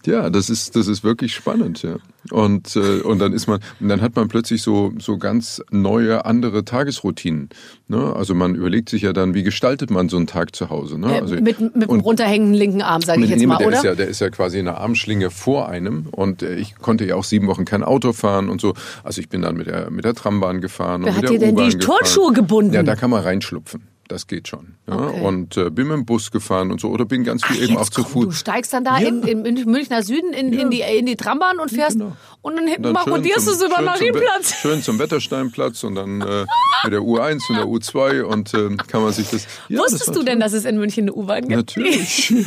Ja, das ist, das ist wirklich spannend, ja. Und, äh, und dann ist man, und dann hat man plötzlich so, so ganz neue, andere Tagesroutinen. Ne? Also man überlegt sich ja dann, wie gestaltet man so einen Tag zu Hause. Ne? Also, mit mit dem runterhängenden linken Arm, sage ich jetzt mal, der oder? Ist ja, der ist ja quasi eine Armschlinge vor einem. Und äh, ich konnte ja auch sieben Wochen kein Auto fahren und so. Also ich bin dann mit der, mit der Trambahn gefahren. Wer und hat mit dir denn die Turnschuhe gebunden? Ja, da kann man reinschlupfen das geht schon. Ja? Okay. Und äh, bin mit dem Bus gefahren und so oder bin ganz viel Ach, eben auch zu Fuß. Du steigst dann da ja. in, in, Münchner Süden in, ja. in, die, in die Trambahn und fährst genau. und dann hinten marodierst du so über den Marienplatz. Zum, schön zum Wettersteinplatz und dann äh, mit der U1 und der U2 und äh, kann man sich das. Wusstest das du denn, dass es in München eine U-Bahn gibt? Natürlich. *laughs*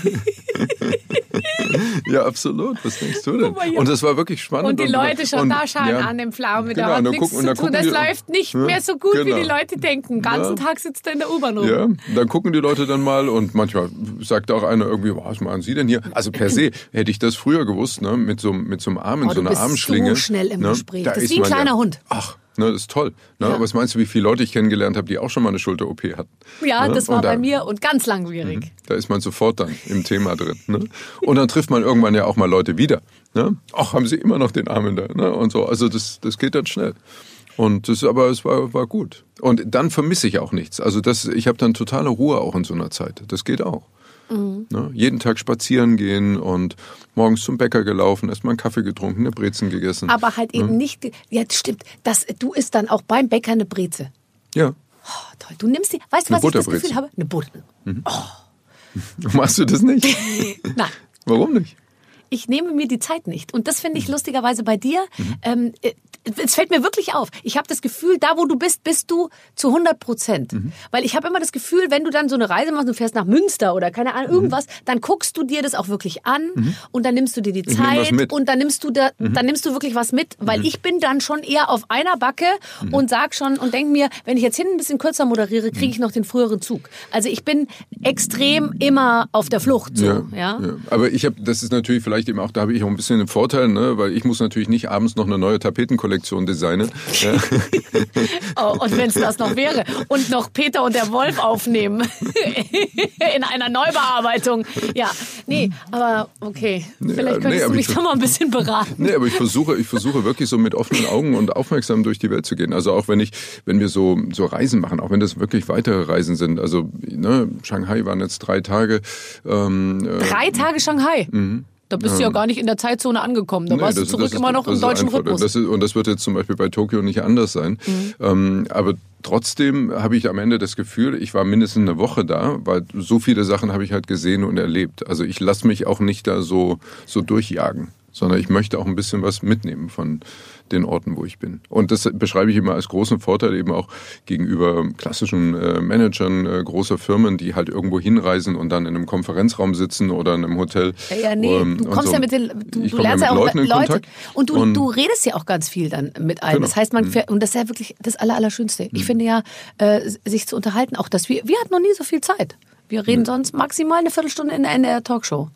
ja, absolut. Was denkst du denn? Und das war wirklich spannend. Und die Leute schon und, da schauen an dem Pflaume, genau, da hat nichts gucken, zu tun. Das läuft nicht mehr so gut, genau. wie die genau. Leute denken. Den ganzen Tag sitzt er in der U-Bahn rum. Ja, dann gucken die Leute dann mal und manchmal sagt auch einer irgendwie, was machen Sie denn hier? Also per se hätte ich das früher gewusst, ne? mit, so, mit so einem Arm in oh, so einer Armschlinge. so schnell im ne? Gespräch. Da das ist wie ein kleiner ja, Hund. Ach, Ne, das ist toll. Ne? Ja. Was meinst du, wie viele Leute ich kennengelernt habe, die auch schon mal eine Schulter-OP hatten? Ja, ne? das war da, bei mir und ganz langwierig. Mhm. Da ist man sofort dann im Thema drin. Ne? Und dann trifft man irgendwann ja auch mal Leute wieder. Ne? Ach, haben sie immer noch den Arm in der, ne? Und so. Also das, das geht dann schnell. Und das, aber es war, war gut. Und dann vermisse ich auch nichts. Also das, ich habe dann totale Ruhe auch in so einer Zeit. Das geht auch. Mhm. Ne? Jeden Tag spazieren gehen und morgens zum Bäcker gelaufen, erstmal einen Kaffee getrunken, eine Brezen gegessen. Aber halt eben ne? nicht, jetzt stimmt, das, du isst dann auch beim Bäcker eine Breze. Ja. Oh, toll. Du nimmst die, weißt du, was ich das Gefühl habe? Eine Butter. Mhm. Oh. *laughs* Machst du das nicht? *laughs* Nein. Warum nicht? Ich nehme mir die Zeit nicht. Und das finde ich lustigerweise bei dir. Mhm. Ähm, äh, es fällt mir wirklich auf. Ich habe das Gefühl, da wo du bist, bist du zu 100 Prozent. Mhm. Weil ich habe immer das Gefühl, wenn du dann so eine Reise machst, du fährst nach Münster oder keine Ahnung, irgendwas, mhm. dann guckst du dir das auch wirklich an mhm. und dann nimmst du dir die Zeit und dann nimmst du da, mhm. dann nimmst du wirklich was mit, weil mhm. ich bin dann schon eher auf einer Backe mhm. und sag schon und denk mir, wenn ich jetzt hinten ein bisschen kürzer moderiere, kriege ich noch den früheren Zug. Also ich bin extrem immer auf der Flucht. So, ja, ja? ja. Aber ich habe, das ist natürlich vielleicht eben auch, da habe ich auch ein bisschen einen Vorteil, ne? weil ich muss natürlich nicht abends noch eine neue Tapetenkollektion designen. *laughs* Oh, und wenn es das noch wäre und noch Peter und der Wolf aufnehmen *laughs* in einer Neubearbeitung. Ja, nee, aber okay, vielleicht könntest nee, du mich da mal ein bisschen beraten. Nee, aber ich versuche, ich versuche wirklich so mit offenen Augen und aufmerksam durch die Welt zu gehen. Also auch wenn ich, wenn wir so so Reisen machen, auch wenn das wirklich weitere Reisen sind. Also ne, Shanghai waren jetzt drei Tage. Ähm, äh, drei Tage Shanghai. Mhm. Da bist du ja gar nicht in der Zeitzone angekommen. Da nee, warst du zurück ist, immer noch im deutschen Rhythmus. Das ist, und das wird jetzt zum Beispiel bei Tokio nicht anders sein. Mhm. Ähm, aber trotzdem habe ich am Ende das Gefühl, ich war mindestens eine Woche da, weil so viele Sachen habe ich halt gesehen und erlebt. Also ich lasse mich auch nicht da so, so durchjagen, sondern ich möchte auch ein bisschen was mitnehmen von, den Orten, wo ich bin. Und das beschreibe ich immer als großen Vorteil eben auch gegenüber klassischen äh, Managern äh, großer Firmen, die halt irgendwo hinreisen und dann in einem Konferenzraum sitzen oder in einem Hotel. Ja, nee, ähm, du kommst so. ja mit den, du, du lernst ja auch Leuten Leute. Und du, und du redest ja auch ganz viel dann mit allen. Genau. Das heißt, man, mhm. und das ist ja wirklich das Aller, Allerschönste. Ich mhm. finde ja, äh, sich zu unterhalten, auch dass wir, wir hatten noch nie so viel Zeit. Wir reden mhm. sonst maximal eine Viertelstunde in der NDR Talkshow.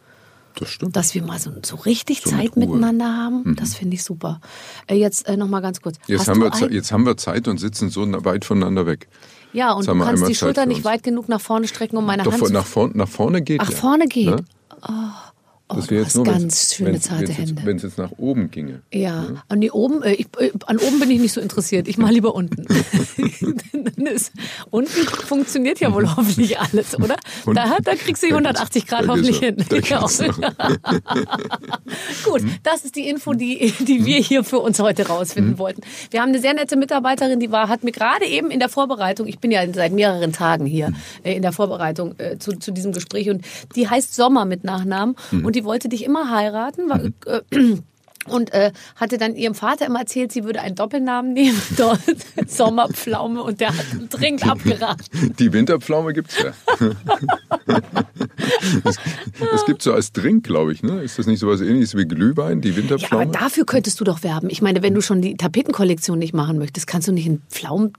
Das stimmt. Dass wir mal so, so richtig so Zeit mit miteinander haben, mhm. das finde ich super. Äh, jetzt äh, noch mal ganz kurz. Jetzt haben, wir, jetzt haben wir Zeit und sitzen so weit voneinander weg. Ja, und du kannst die Schulter nicht weit genug nach vorne strecken, um meine Doch, Hand zu... Nach, vorn, nach vorne geht Ach, ja. vorne geht. Ne? Oh. Oh, das wäre jetzt nur, ganz schöne zarte Hände. Wenn es jetzt nach oben ginge. Ja, ne? an, die oben, äh, ich, äh, an oben bin ich nicht so interessiert. Ich mache lieber unten. *laughs* *laughs* unten funktioniert ja wohl hoffentlich alles, oder? da, da kriegst du die 180 Grad hoffentlich hin. *laughs* Gut, hm? das ist die Info, die, die wir hier für uns heute rausfinden hm? wollten. Wir haben eine sehr nette Mitarbeiterin, die war, hat mir gerade eben in der Vorbereitung, ich bin ja seit mehreren Tagen hier hm. äh, in der Vorbereitung äh, zu, zu diesem Gespräch und die heißt Sommer mit Nachnamen und die wollte dich immer heiraten. War, mhm. äh, *clears throat* und äh, hatte dann ihrem Vater immer erzählt, sie würde einen Doppelnamen nehmen, *laughs* dort Sommerpflaume und der hat dringend abgeraten. Die Winterpflaume gibt's ja. *laughs* Es, das gibt so als Drink, glaube ich, ne? Ist das nicht so was ähnliches wie Glühwein, die Winterpflaume? Ja, aber dafür könntest du doch werben. Ich meine, wenn du schon die Tapetenkollektion nicht machen möchtest, kannst du nicht einen Pflaumen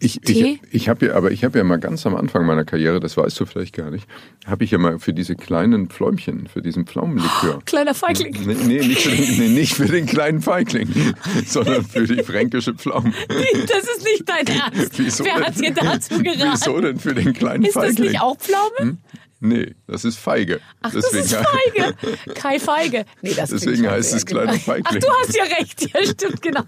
ich, ich, ich habe ja, aber ich habe ja mal ganz am Anfang meiner Karriere, das weißt du vielleicht gar nicht, habe ich ja mal für diese kleinen Pfläumchen, für diesen Pflaumenlikör. Oh, *laughs* kleiner Feigling. Nee, nee, nicht, für den, nee, nicht für den kleinen Feigling, *laughs* sondern für die fränkische Pflaume. *laughs* Das ist nicht dein Ernst. Wieso Wer hat dir dazu geraten? Wieso denn für den kleinen ist Feigling? Ist das nicht auch Pflaume? Hm? Nee, das ist Feige. Ach, Deswegen das ist Feige. *laughs* Kai Feige. Nee, das Deswegen heißt es kleine. Feigling. Ach, du hast ja recht. Ja, stimmt, genau.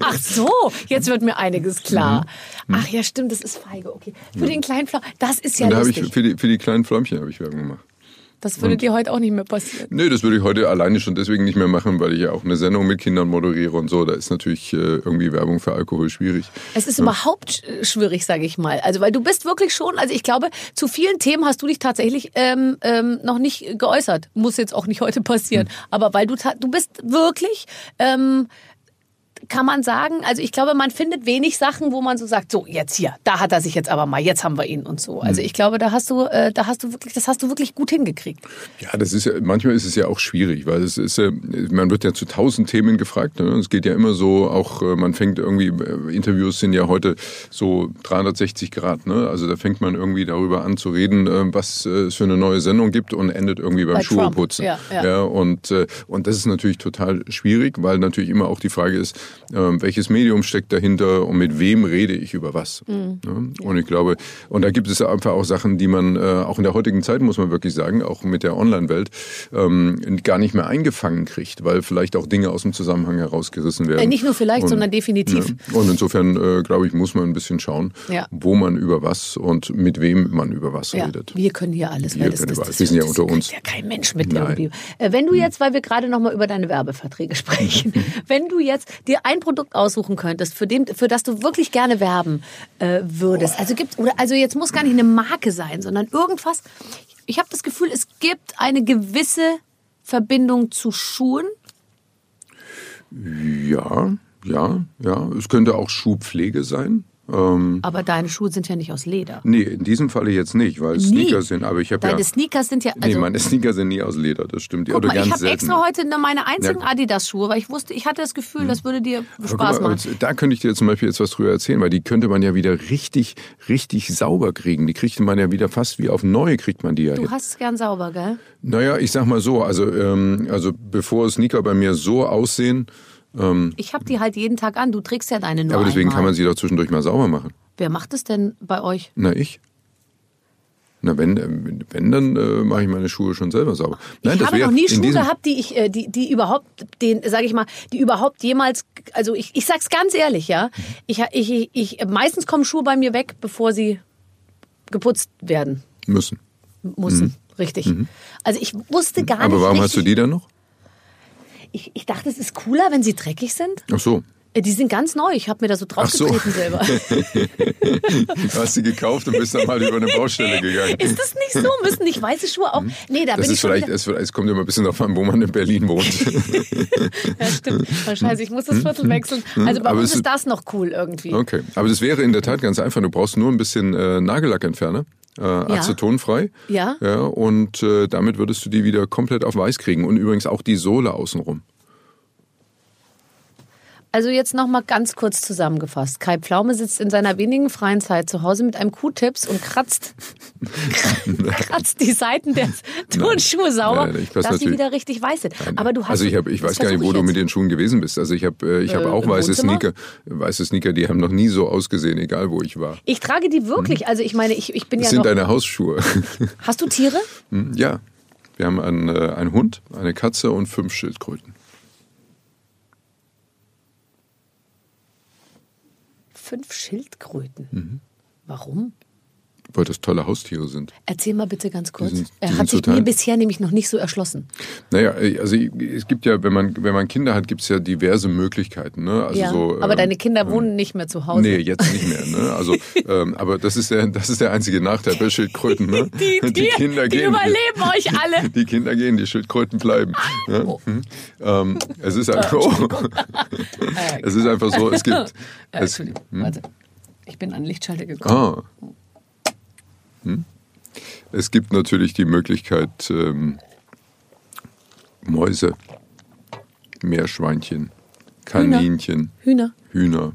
Ach so, jetzt wird mir einiges klar. Mhm. Ach ja, stimmt, das ist Feige. Okay. Für den kleinen Pflaum, das ist ja Und da lustig. Ich, für, die, für die kleinen Fläumchen habe ich Werbung gemacht. Das würde und, dir heute auch nicht mehr passieren. Nee, das würde ich heute alleine schon deswegen nicht mehr machen, weil ich ja auch eine Sendung mit Kindern moderiere und so. Da ist natürlich äh, irgendwie Werbung für Alkohol schwierig. Es ist ja. überhaupt schwierig, sage ich mal. Also, weil du bist wirklich schon, also ich glaube, zu vielen Themen hast du dich tatsächlich ähm, ähm, noch nicht geäußert. Muss jetzt auch nicht heute passieren. Hm. Aber weil du, du bist wirklich ähm, kann man sagen, also ich glaube, man findet wenig Sachen, wo man so sagt, so jetzt hier, da hat er sich jetzt aber mal, jetzt haben wir ihn und so. Also hm. ich glaube, da hast du, äh, da hast du wirklich, das hast du wirklich gut hingekriegt. Ja, das ist ja, manchmal ist es ja auch schwierig, weil es ist, man wird ja zu tausend Themen gefragt. Ne? Es geht ja immer so, auch äh, man fängt irgendwie, äh, Interviews sind ja heute so 360 Grad. Ne? Also da fängt man irgendwie darüber an zu reden, was es für eine neue Sendung gibt und endet irgendwie beim Bei Schuheputzen. Ja, ja. ja, und, und das ist natürlich total schwierig, weil natürlich immer auch die Frage ist, ähm, welches Medium steckt dahinter und mit wem rede ich über was. Mhm. Und ich glaube, und da gibt es einfach auch Sachen, die man äh, auch in der heutigen Zeit, muss man wirklich sagen, auch mit der Online-Welt, ähm, gar nicht mehr eingefangen kriegt, weil vielleicht auch Dinge aus dem Zusammenhang herausgerissen werden. Äh, nicht nur vielleicht, und, sondern definitiv. Ja. Und insofern, äh, glaube ich, muss man ein bisschen schauen, ja. wo man über was und mit wem man über was ja. redet. Wir können hier alles. Wir, das, können das, das, wir sind ja unter uns. ja kein Mensch mit irgendwie. Äh, wenn du jetzt, weil wir gerade noch mal über deine Werbeverträge *laughs* sprechen, *laughs* wenn du jetzt dir ein Produkt aussuchen könntest, für, den, für das du wirklich gerne werben äh, würdest. Also gibt oder also jetzt muss gar nicht eine Marke sein, sondern irgendwas. Ich habe das Gefühl, es gibt eine gewisse Verbindung zu Schuhen? Ja, ja, ja. Es könnte auch Schuhpflege sein. Ähm, aber deine Schuhe sind ja nicht aus Leder. Nee, in diesem Falle jetzt nicht, weil es Sneaker sind. Aber ich habe Deine ja, Sneakers sind ja. Also, nee, meine Sneaker sind nie aus Leder, das stimmt. Guck Oder mal, ich habe extra heute meine einzigen ja. Adidas-Schuhe, weil ich wusste, ich hatte das Gefühl, hm. das würde dir Spaß mal, machen. Da könnte ich dir zum Beispiel jetzt was drüber erzählen, weil die könnte man ja wieder richtig, richtig sauber kriegen. Die kriegt man ja wieder fast wie auf neue kriegt man die ja. Du hast es gern sauber, gell? Naja, ich sag mal so, also, ähm, also bevor Sneaker bei mir so aussehen. Ähm, ich habe die halt jeden Tag an. Du trägst ja deine nur Aber deswegen einmal. kann man sie doch zwischendurch mal sauber machen. Wer macht es denn bei euch? Na, ich. Na, wenn, äh, wenn dann äh, mache ich meine Schuhe schon selber sauber. Nein, ich habe noch nie Schuhe gehabt, die ich, äh, die, die überhaupt, den, sage ich mal, die überhaupt jemals, also ich, ich sag's ganz ehrlich, ja, ich, ich, ich, meistens kommen Schuhe bei mir weg, bevor sie geputzt werden. Müssen. Müssen, mhm. richtig. Mhm. Also ich wusste gar Aber nicht. Aber warum richtig, hast du die dann noch? Ich, ich dachte, es ist cooler, wenn sie dreckig sind. Ach so. Äh, die sind ganz neu. Ich habe mir da so draufgetreten so. selber. *laughs* du hast sie gekauft und bist dann mal über eine Baustelle gegangen. Ist das nicht so? Müssen nicht weiße Schuhe auch? Nee, da das bin ich vielleicht, es, es kommt immer ein bisschen darauf an, wo man in Berlin wohnt. *laughs* ja, stimmt. Scheiße, ich muss das Viertel wechseln. Also bei Aber uns ist das noch cool irgendwie. Okay, aber das wäre in der Tat ganz einfach. Du brauchst nur ein bisschen äh, Nagellackentferner. Äh, acetonfrei. Ja. ja und äh, damit würdest du die wieder komplett auf weiß kriegen. Und übrigens auch die Sohle außenrum. Also jetzt noch mal ganz kurz zusammengefasst. Kai Pflaume sitzt in seiner wenigen freien Zeit zu Hause mit einem Q-Tips und kratzt, *laughs* kratzt die Seiten der Turnschuhe sauber, nein, nein, dass sie wieder richtig weiß sind. Aber du hast also ich, hab, ich weiß gar nicht, wo du mit den Schuhen gewesen bist. Also ich habe ich hab äh, auch weiße Sneaker, weiße Sneaker, die haben noch nie so ausgesehen, egal wo ich war. Ich trage die wirklich. Hm? Also ich meine, ich, ich bin das ja sind noch... deine Hausschuhe. Hast du Tiere? Hm, ja. Wir haben einen, äh, einen Hund, eine Katze und fünf Schildkröten. Fünf Schildkröten. Mhm. Warum? Weil das tolle Haustiere sind. Erzähl mal bitte ganz kurz. Die sind, die er hat sich mir bisher nämlich noch nicht so erschlossen. Naja, also es gibt ja, wenn man, wenn man Kinder hat, gibt es ja diverse Möglichkeiten. Ne? Also ja, so, aber ähm, deine Kinder wohnen nicht mehr zu Hause. Nee, jetzt nicht mehr. Ne? Also, *laughs* ähm, aber das ist, der, das ist der einzige Nachteil bei Schildkröten. Ne? Die, die, die Kinder die gehen. überleben die, euch alle. *laughs* Die Kinder gehen, die Schildkröten bleiben. Ne? Oh. Hm? Ähm, es ist einfach, oh. *laughs* es ist einfach so, es gibt. Es, Entschuldigung, hm? warte. Ich bin an Lichtschalter gekommen. Ah. Hm? Es gibt natürlich die Möglichkeit, ähm, Mäuse, Meerschweinchen, Kaninchen, Hühner. Hühner.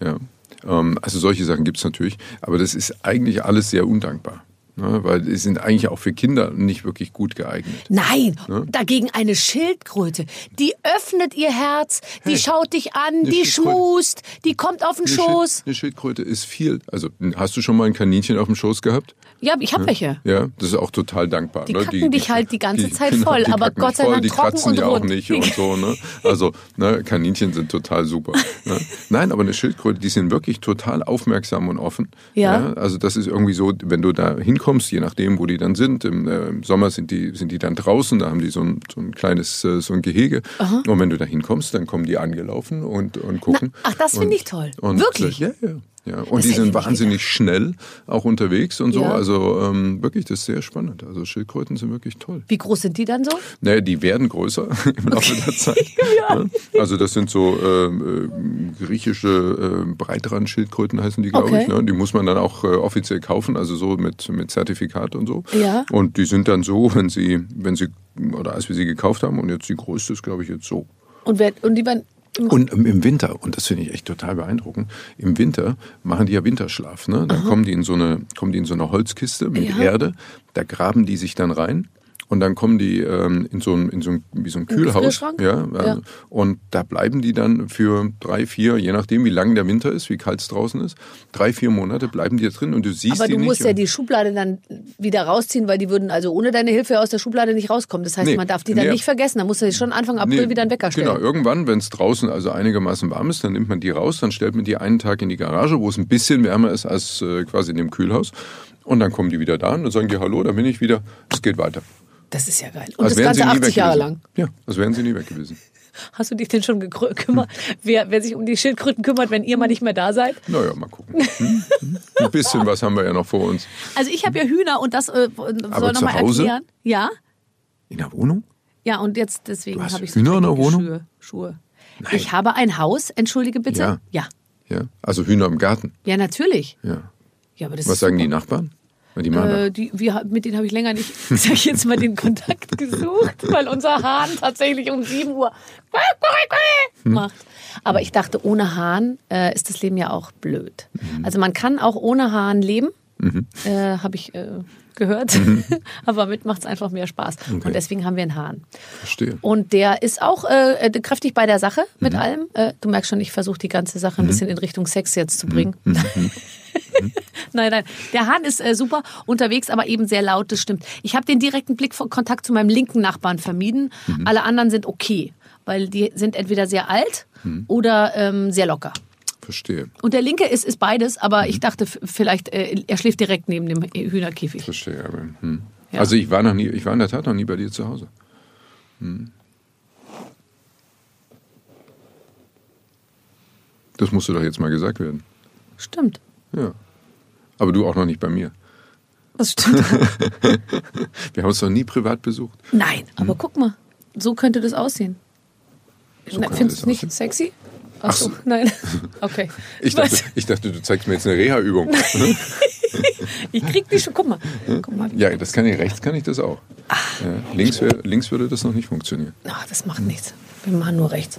Ja. Ähm, also solche Sachen gibt es natürlich, aber das ist eigentlich alles sehr undankbar. Ne, weil die sind eigentlich auch für Kinder nicht wirklich gut geeignet. Nein, ne? dagegen eine Schildkröte. Die öffnet ihr Herz, die hey, schaut dich an, die schmust, die kommt auf den eine Schoß. Schild, eine Schildkröte ist viel. Also hast du schon mal ein Kaninchen auf dem Schoß gehabt? Ja, ich habe welche. Ja, das ist auch total dankbar. Die ne? kacken die, dich halt die ganze die, Zeit voll, genau, aber Gott sei Dank Die trocken kratzen und ja auch nicht und so. Ne? Also ne, Kaninchen sind total super. Ne? Nein, aber eine Schildkröte, die sind wirklich total aufmerksam und offen. Ja. ja. Also das ist irgendwie so, wenn du da hinkommst, je nachdem, wo die dann sind. Im, äh, im Sommer sind die, sind die dann draußen, da haben die so ein, so ein kleines äh, so ein Gehege. Aha. Und wenn du da hinkommst, dann kommen die angelaufen und, und gucken. Na, ach, das finde ich toll. Und, Wirklich? Ja, ja. Ja, und das die sind wahnsinnig schnell auch unterwegs und so. Ja. Also ähm, wirklich, das ist sehr spannend. Also Schildkröten sind wirklich toll. Wie groß sind die dann so? Naja, die werden größer *laughs* im Laufe der Zeit. *laughs* ja. Also das sind so ähm, äh, griechische äh, Breitrand-Schildkröten heißen die, glaube okay. ich. Ne? Die muss man dann auch äh, offiziell kaufen, also so mit, mit Zertifikat und so. Ja. Und die sind dann so, wenn sie, wenn sie, oder als wir sie gekauft haben, und jetzt die größte ist, glaube ich, jetzt so. Und, wer, und die werden und im Winter, und das finde ich echt total beeindruckend, im Winter machen die ja Winterschlaf. Ne? Dann kommen die, in so eine, kommen die in so eine Holzkiste mit ja. Erde, da graben die sich dann rein und dann kommen die ähm, in so ein, in so ein, wie so ein Kühlhaus. Ja, äh, ja, Und da bleiben die dann für drei, vier, je nachdem, wie lang der Winter ist, wie kalt es draußen ist, drei, vier Monate bleiben die da drin und du siehst Aber die du musst ja die Schublade dann wieder rausziehen, weil die würden also ohne deine Hilfe aus der Schublade nicht rauskommen. Das heißt, nee, man darf die dann nee, nicht vergessen. Da musst du schon Anfang April nee, wieder einen Wecker stellen. Genau, irgendwann, wenn es draußen also einigermaßen warm ist, dann nimmt man die raus, dann stellt man die einen Tag in die Garage, wo es ein bisschen wärmer ist als äh, quasi in dem Kühlhaus. Und dann kommen die wieder da und dann sagen die, hallo, da bin ich wieder, es geht weiter. Das ist ja geil. Und als das Ganze 80 Jahre lang. Ja, als wären sie nie weg gewesen. *laughs* Hast du dich denn schon gekümmert, wer, wer sich um die Schildkröten kümmert, wenn ihr mal nicht mehr da seid? Naja, mal gucken. Hm? hm? Ein bisschen was haben wir ja noch vor uns. Also ich habe ja Hühner und das äh, soll Aber zu noch mal Hause? erklären. Ja. In der Wohnung? Ja, und jetzt deswegen habe ich so Hühner in der Wohnung? Schuhe. Schuhe. Ich habe ein Haus, entschuldige bitte. Ja. Ja, Ja? Also Hühner im Garten. ja natürlich. Ja. Ja, aber das Was sagen die. Nachbarn? Die Äh, die, wir, mit denen habe ich länger nicht, *laughs* sag ich jetzt mal, den Kontakt gesucht, weil unser Hahn tatsächlich um 7 Uhr macht. Aber ich dachte, ohne Hahn äh, ist das Leben ja auch blöd. Also man kann auch ohne Hahn leben, äh, habe ich äh, gehört. *laughs* Aber mit macht es einfach mehr Spaß. Und deswegen haben wir einen Hahn. Verstehe. Und der ist auch äh, äh, kräftig bei der Sache mit allem. Äh, du merkst schon, ich versuche die ganze Sache ein bisschen in Richtung Sex jetzt zu bringen. Nein, nein. Der Hahn ist äh, super unterwegs, aber eben sehr laut, das stimmt. Ich habe den direkten Blick von Kontakt zu meinem linken Nachbarn vermieden. Alle anderen sind okay, weil die sind entweder sehr alt oder ähm, sehr locker. Verstehe. Und der linke ist, ist beides, aber ich dachte vielleicht, äh, er schläft direkt neben dem Hühnerkäfig. Verstehe. Aber, hm. Ja. Also ich war noch nie, ich war in der Tat noch nie bei dir zu Hause. Hm. Das musste doch jetzt mal gesagt werden. Stimmt. Ja. Aber du auch noch nicht bei mir. Das stimmt. *laughs* Wir haben uns noch nie privat besucht. Nein, aber guck mal, so könnte das aussehen. So Na, Findest du nicht aussehen. sexy? Ach so, nein. *laughs* Okay. Ich dachte, ich dachte, du zeigst mir jetzt eine Reha-Übung. *laughs* Ich krieg die schon. Guck mal. Guck mal. Ja, das kann ich. Rechts kann ich das auch. Ah. Ja, links, wär, links würde das noch nicht funktionieren. Ach, das macht nichts. Wir machen nur rechts.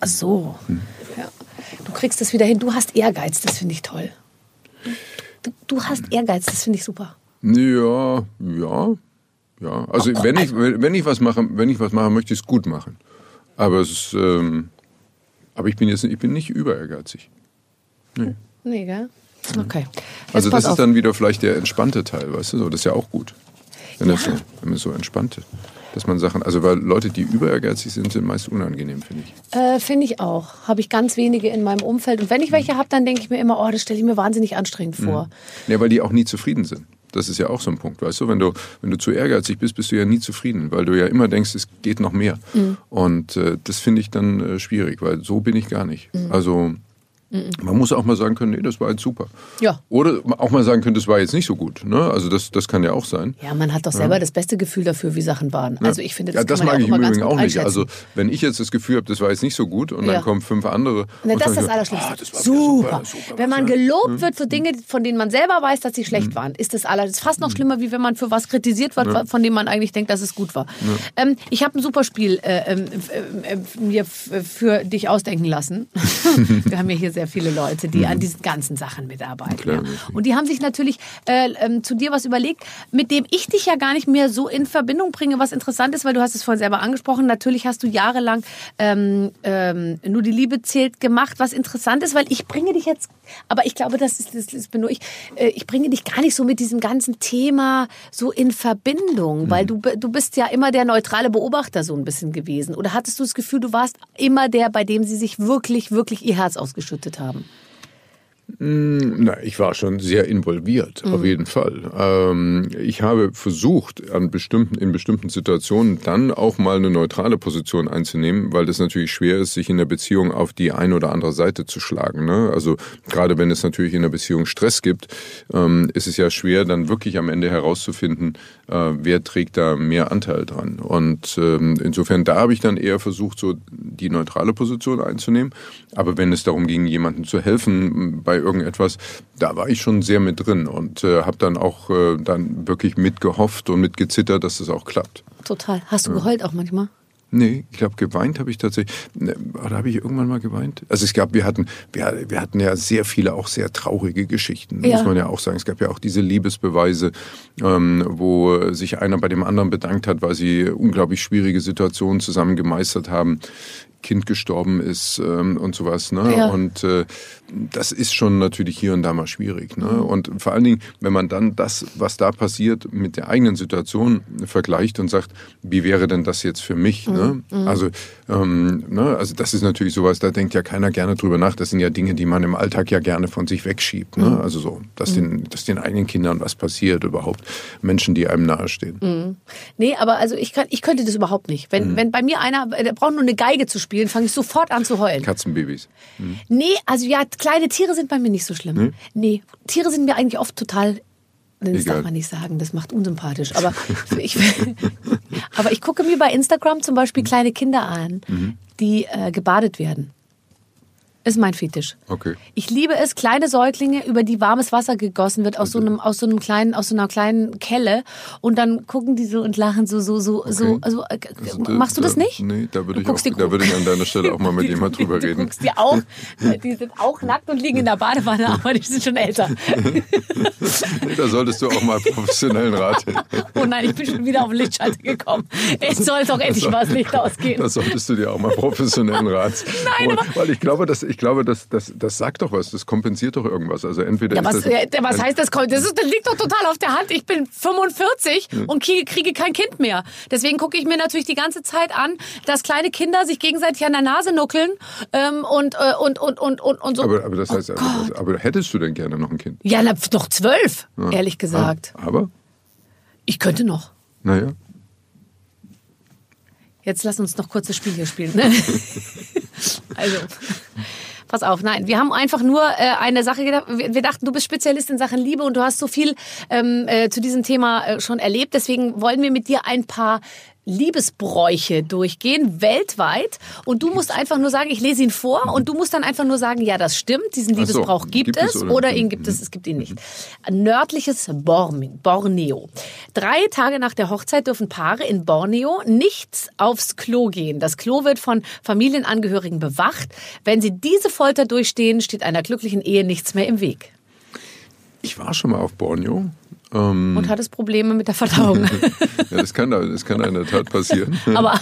Ach so. Hm. Ja. Du kriegst das wieder hin. Du hast Ehrgeiz, das finde ich toll. Du, du hast Ehrgeiz, das finde ich super. Ja, ja, ja. Also wenn ich wenn ich was mache, wenn ich was mache, möchte ich es gut machen. Aber es ist, ähm, aber ich bin jetzt ich bin nicht über ehrgeizig. Nee, gell? Okay. Jetzt Also das auf. ist dann wieder vielleicht der entspannte Teil, weißt du? So, das ist ja auch gut. Wenn das so, wenn man so entspannt ist. Dass man Sachen, also weil Leute, die über ehrgeizig sind, sind meist unangenehm, finde ich. Äh, Finde ich auch. Habe ich ganz wenige in meinem Umfeld. Und wenn ich welche habe, dann denke ich mir immer, oh, das stelle ich mir wahnsinnig anstrengend vor. Ja, weil die auch nie zufrieden sind. Das ist ja auch so ein Punkt, weißt du? Wenn du, wenn du zu ehrgeizig bist, bist du ja nie zufrieden, weil du ja immer denkst, es geht noch mehr. Und äh, das finde ich dann äh, schwierig, weil so bin ich gar nicht. Also man muss auch mal sagen können, nee, das war jetzt super. Ja. Oder auch mal sagen können, das war jetzt nicht so gut. Ne? Also das, das kann ja auch sein. Ja, man hat doch selber das beste Gefühl dafür, wie Sachen waren. Also ich finde, das, ja, das mag ja ich auch im Übrigen auch nicht. Also wenn ich jetzt das Gefühl habe, das war jetzt nicht so gut und Ja. dann kommen fünf andere. Na, das ist das Allerschlimmste. "Ah, das super. super, super. Wenn man ja." gelobt wird für Dinge, von denen man selber weiß, dass sie schlecht waren, ist das aller. Das ist fast noch schlimmer, wie wenn man für was kritisiert wird, von dem man eigentlich denkt, dass es gut war. Ähm, ich habe ein super Spiel äh, äh, äh, mir für dich ausdenken lassen. *laughs* Wir haben ja hier sehr viele Leute, die an diesen ganzen Sachen mitarbeiten. Klar, ja. Und die haben sich natürlich äh, ähm, zu dir was überlegt, mit dem ich dich ja gar nicht mehr so in Verbindung bringe, was interessant ist, weil du hast es vorhin selber angesprochen. Natürlich hast du jahrelang ähm, ähm, nur die Liebe zählt gemacht, was interessant ist, weil ich bringe dich jetzt, aber ich glaube, das ist, das, das bin nur ich, äh, ich bringe dich gar nicht so mit diesem ganzen Thema so in Verbindung, weil du, du bist ja immer der neutrale Beobachter so ein bisschen gewesen. Oder hattest du das Gefühl, du warst immer der, bei dem sie sich wirklich, wirklich ihr Herz ausgeschüttet haben? Na, ich war schon sehr involviert, auf jeden Fall. Ähm, ich habe versucht, an bestimmten, in bestimmten Situationen dann auch mal eine neutrale Position einzunehmen, weil das natürlich schwer ist, sich in der Beziehung auf die eine oder andere Seite zu schlagen. Ne? Also gerade wenn es natürlich in der Beziehung Stress gibt, ähm, ist es ja schwer, dann wirklich am Ende herauszufinden, äh, wer trägt da mehr Anteil dran. Und ähm, insofern, da habe ich dann eher versucht, so die neutrale Position einzunehmen. Aber wenn es darum ging, jemandem zu helfen bei irgendetwas, da war ich schon sehr mit drin und äh, habe dann auch äh, dann wirklich mitgehofft und mitgezittert, dass das auch klappt. Total. Hast du geheult auch manchmal? Nee, ich glaube, geweint habe ich tatsächlich. Ne, Oder habe ich irgendwann mal geweint? Also es gab, wir hatten, wir, wir hatten ja sehr viele auch sehr traurige Geschichten, Ja. muss man ja auch sagen. Es gab ja auch diese Liebesbeweise, ähm, wo sich einer bei dem anderen bedankt hat, weil sie unglaublich schwierige Situationen zusammen gemeistert haben. Kind gestorben ist ähm, und sowas. Ne? Ja. Und äh, das ist schon natürlich hier und da mal schwierig. Ne? Und vor allen Dingen, wenn man dann das, was da passiert, mit der eigenen Situation vergleicht und sagt, wie wäre denn das jetzt für mich? Ne? Also, ähm, ne? also das ist natürlich sowas, da denkt ja keiner gerne drüber nach. Das sind ja Dinge, die man im Alltag ja gerne von sich wegschiebt. Ne? Also so, dass, den, dass den eigenen Kindern was passiert, überhaupt Menschen, die einem nahestehen. Nee, aber also ich, kann, ich könnte das überhaupt nicht. Wenn, wenn bei mir einer, der braucht nur eine Geige zu spielen, fange ich sofort an zu heulen. Katzenbabys. Nee, also ja, kleine Tiere sind bei mir nicht so schlimm. Nee, Tiere sind mir eigentlich oft total. Das Egal. darf man nicht sagen, das macht unsympathisch. Aber *laughs* ich, Aber ich gucke mir bei Instagram zum Beispiel kleine Kinder an, die äh, gebadet werden. Ist mein Fetisch. Okay. Ich liebe es, kleine Säuglinge, über die warmes Wasser gegossen wird aus so einem, aus so einem kleinen, aus so einer kleinen Kelle und dann gucken die so und lachen so, so, so, so. Also, äh, Also, da- machst du das da- nicht? Nee, da würde ich, auch, da würde ich an deiner Stelle auch mal mit *laughs* jemand drüber du reden. guckst die auch, *laughs* die sind auch nackt und liegen in der Badewanne, *laughs* aber die sind schon älter. Da solltest du auch mal professionellen Rat. Oh nein, ich bin schon wieder auf den Lichtschalter gekommen. Es soll doch endlich mal das Licht ausgehen. Da solltest du dir auch mal professionellen Rat. Nein, aber- Weil ich glaube, dass, ich glaube, dass, das, das sagt doch was. Das kompensiert doch irgendwas. Also entweder Ja, was, das, was heißt das? Das, ist, das liegt doch total auf der Hand. Ich bin 45 und kriege, kriege kein Kind mehr. Deswegen gucke ich mir natürlich die ganze Zeit an, dass kleine Kinder sich gegenseitig an der Nase nuckeln ähm, und, äh, und, und, und, und, und so. aber, aber das heißt, oh aber, das, aber hättest du denn gerne noch ein Kind? ja, na, noch zwölf, ehrlich gesagt. Aber, Ich könnte noch. naja. Jetzt lass uns noch kurz das Spiel hier spielen. Ne? *laughs* also, pass auf, nein, wir haben einfach nur äh, eine Sache gedacht. Wir, wir dachten, du bist Spezialist in Sachen Liebe und du hast so viel ähm, äh, zu diesem Thema äh, schon erlebt. Deswegen wollen wir mit dir ein paar Liebesbräuche durchgehen, weltweit. Und du musst einfach nur sagen, ich lese ihn vor und du musst dann einfach nur sagen, ja, das stimmt, diesen Ach so, Liebesbrauch gibt, gibt es oder, oder- ihn gibt es, es gibt ihn nicht. Nördliches Borm- Borneo. Drei Tage nach der Hochzeit dürfen Paare in Borneo nicht aufs Klo gehen. Das Klo wird von Familienangehörigen bewacht. Wenn sie diese Folter durchstehen, steht einer glücklichen Ehe nichts mehr im Weg. Ich war schon mal auf Borneo. Ähm, Und hattest Probleme mit der Verdauung. *laughs* ja, das kann, da- das kann in der Tat passieren. *laughs* Aber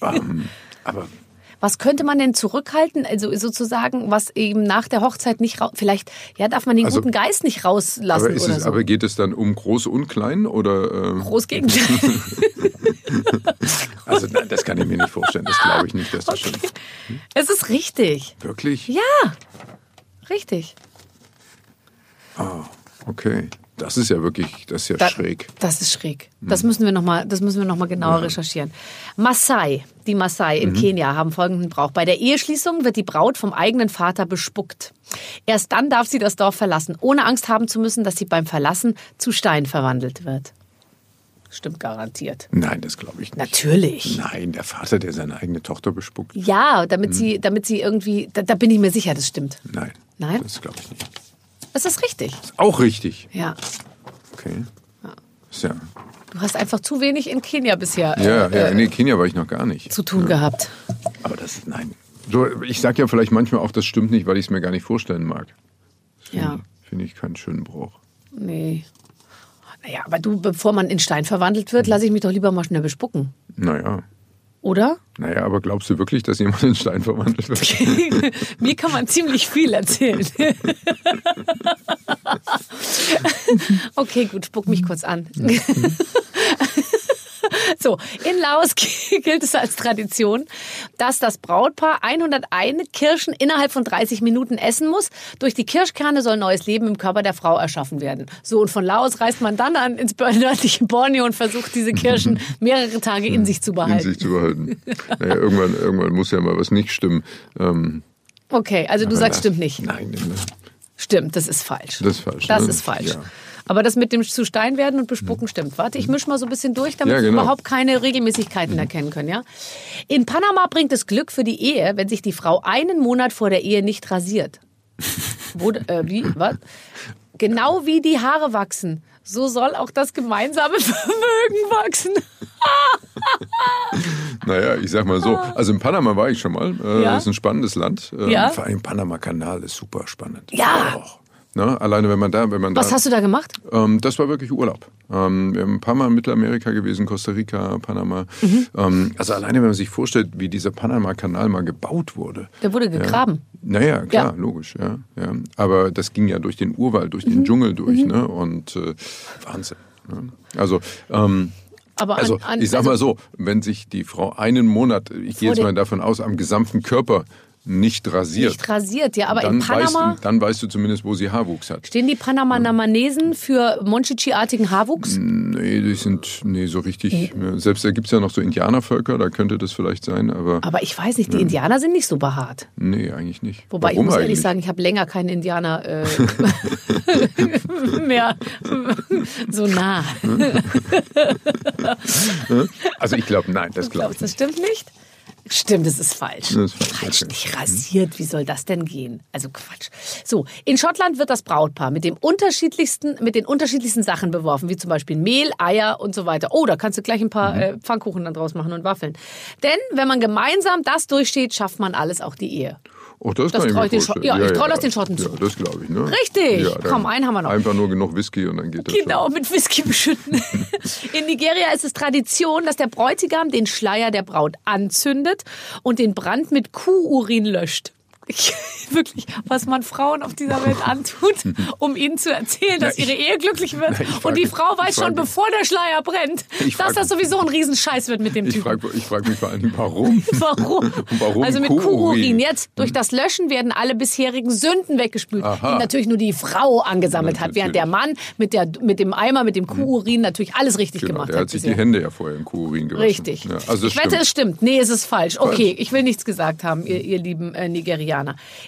ähm, aber was könnte man denn zurückhalten? Also sozusagen, was eben nach der Hochzeit nicht raus... Vielleicht, ja, darf man den Also- guten Geist nicht rauslassen aber, es, so. aber geht es dann um groß und klein? Oder, ähm, Groß Gegenteil. *laughs* also nein, das kann ich mir nicht vorstellen. Das glaube ich nicht, dass das stimmt. es ist richtig. Wirklich? Ja, richtig. Okay. Das ist ja wirklich, das ist ja Da- schräg. Das ist schräg. Das müssen wir nochmal, das müssen wir noch mal genauer recherchieren. Maasai, die Maasai in Kenia haben folgenden Brauch. Bei der Eheschließung wird die Braut vom eigenen Vater bespuckt. Erst dann darf sie das Dorf verlassen, ohne Angst haben zu müssen, dass sie beim Verlassen zu Stein verwandelt wird. Stimmt garantiert. Nein, das glaube ich nicht. Natürlich. Nein, der Vater, der seine eigene Tochter bespuckt. Ja, damit sie, damit sie irgendwie, da, da bin ich mir sicher, das stimmt. Nein. Nein? Das glaube ich nicht. Das ist richtig. Auch richtig. Ja. Okay. Ist ja. Du hast einfach zu wenig in Kenia bisher Ja, äh, ja, äh, nee, Kenia war ich noch gar nicht. zu tun gehabt. Aber das ist, nein. So, ich sage ja vielleicht manchmal auch, das stimmt nicht, weil ich es mir gar nicht vorstellen mag. Ja. Finde ich keinen schönen Brauch. Nee. Naja, aber du, bevor man in Stein verwandelt wird, lasse ich mich doch lieber mal schnell bespucken. Naja. Oder? Naja, aber glaubst du wirklich, dass jemand in Stein verwandelt wird? *laughs* Mir kann man ziemlich viel erzählen. *laughs* okay, gut, spuck mich kurz an. *laughs* So, in Laos *laughs* gilt es als Tradition, dass das Brautpaar 101 Kirschen innerhalb von 30 Minuten essen muss. Durch die Kirschkerne soll neues Leben im Körper der Frau erschaffen werden. So, und von Laos reist man dann an, ins nördliche Borneo und versucht, diese Kirschen *laughs* mehrere Tage in sich zu in behalten. sich zu behalten. Naja, irgendwann, irgendwann muss ja mal was nicht stimmen. Ähm, Okay, also du sagst, das- stimmt nicht. Nein, ne? Stimmt, das ist falsch. Das ist falsch, Das ne? ist falsch. Ja. Aber das mit dem zu Stein werden und bespucken stimmt. Warte, ich mische mal so ein bisschen durch, damit Ja, wir genau. überhaupt keine Regelmäßigkeiten erkennen können. Ja? In Panama bringt es Glück für die Ehe, wenn sich die Frau einen Monat vor der Ehe nicht rasiert. *laughs* Wo, äh, wie? Was? Genau wie die Haare wachsen, so soll auch das gemeinsame *laughs* Vermögen wachsen. *laughs* Naja, ich sag mal so. Also in Panama war ich schon mal. Äh, Ja. Das ist ein spannendes Land. Ähm, Ja. Vor allem Panama-Kanal ist super spannend. Ja. Och. Ne? Alleine wenn man da, wenn man Was da. hast du da gemacht? Ähm, das war wirklich Urlaub. Ähm, wir haben ein paar Mal in Mittelamerika gewesen, Costa Rica, Panama. Mhm. Ähm, also alleine, wenn man sich vorstellt, wie dieser Panama-Kanal mal gebaut wurde. Der wurde gegraben. Naja, klar, Ja. logisch, ja, ja. Aber das ging ja durch den Urwald, durch Mhm. den Dschungel durch, ne? Und äh, Wahnsinn. Ne? Also, ähm, Aber an, also an, ich sag also- mal so, wenn sich die Frau einen Monat, ich gehe jetzt mal davon aus, am gesamten Körper nicht rasiert. Nicht rasiert, ja, aber dann in Panama. Weißt du, dann weißt du zumindest, wo sie Haarwuchs hat. Stehen die Panama-Namanesen für Monchichi-artigen Haarwuchs? Nee, die sind nee, so richtig. Selbst da gibt es ja noch so Indianervölker, da könnte das vielleicht sein, aber. Aber ich weiß nicht, die Indianer sind nicht so behaart. Nee, eigentlich nicht. Wobei Warum ich muss eigentlich? ehrlich sagen, ich habe länger keinen Indianer äh, *laughs* mehr so nah. Also ich glaube, nein, das glaube Glaubst ich das nicht. stimmt nicht? Stimmt, das ist falsch. Das ist falsch, falsch okay. nicht rasiert. Wie soll das denn gehen? Also Quatsch. So, in Schottland wird das Brautpaar mit dem unterschiedlichsten, mit den unterschiedlichsten Sachen beworfen, wie zum Beispiel Mehl, Eier und so weiter. Oh, da kannst du gleich ein paar äh, Pfannkuchen dann draus machen und Waffeln. Denn wenn man gemeinsam das durchsteht, schafft man alles, auch die Ehe. Oh, das, Das kann ich mir vorstellen. ja, ich trau das den Schotten zu. Ja, das glaube ich. Ne? Richtig. Ja, Komm, einen haben wir noch. Einfach nur genug Whisky und dann geht das Genau, schon. mit Whisky beschütten. *laughs* In Nigeria ist es Tradition, dass der Bräutigam den Schleier der Braut anzündet und den Brand mit Kuhurin löscht. Ich, *laughs* wirklich, was man Frauen auf dieser Welt antut, *laughs* um ihnen zu erzählen, dass ich- ihre Ehe glücklich wird. ich frag und die Frau ich weiß schon, bevor der Schleier brennt, Ich dass das sowieso ein Riesenscheiß wird mit dem Ich Typen. frage ich frag mich vor allem, warum? *laughs* Warum? Warum also mit Kuhurin? Jetzt durch das Löschen werden alle bisherigen Sünden weggespült, Aha. die natürlich nur die Frau angesammelt hat, während der Mann mit, der, mit dem Eimer, mit dem Kuhurin natürlich alles richtig Genau, gemacht der hat. hat sich bisher. die Hände ja vorher im Kuhurin gewaschen. Richtig. Ja, also ich wette, stimmt. es stimmt. Nee, es ist falsch. Okay, ich will nichts gesagt haben, ihr, ihr lieben äh, Nigerianer.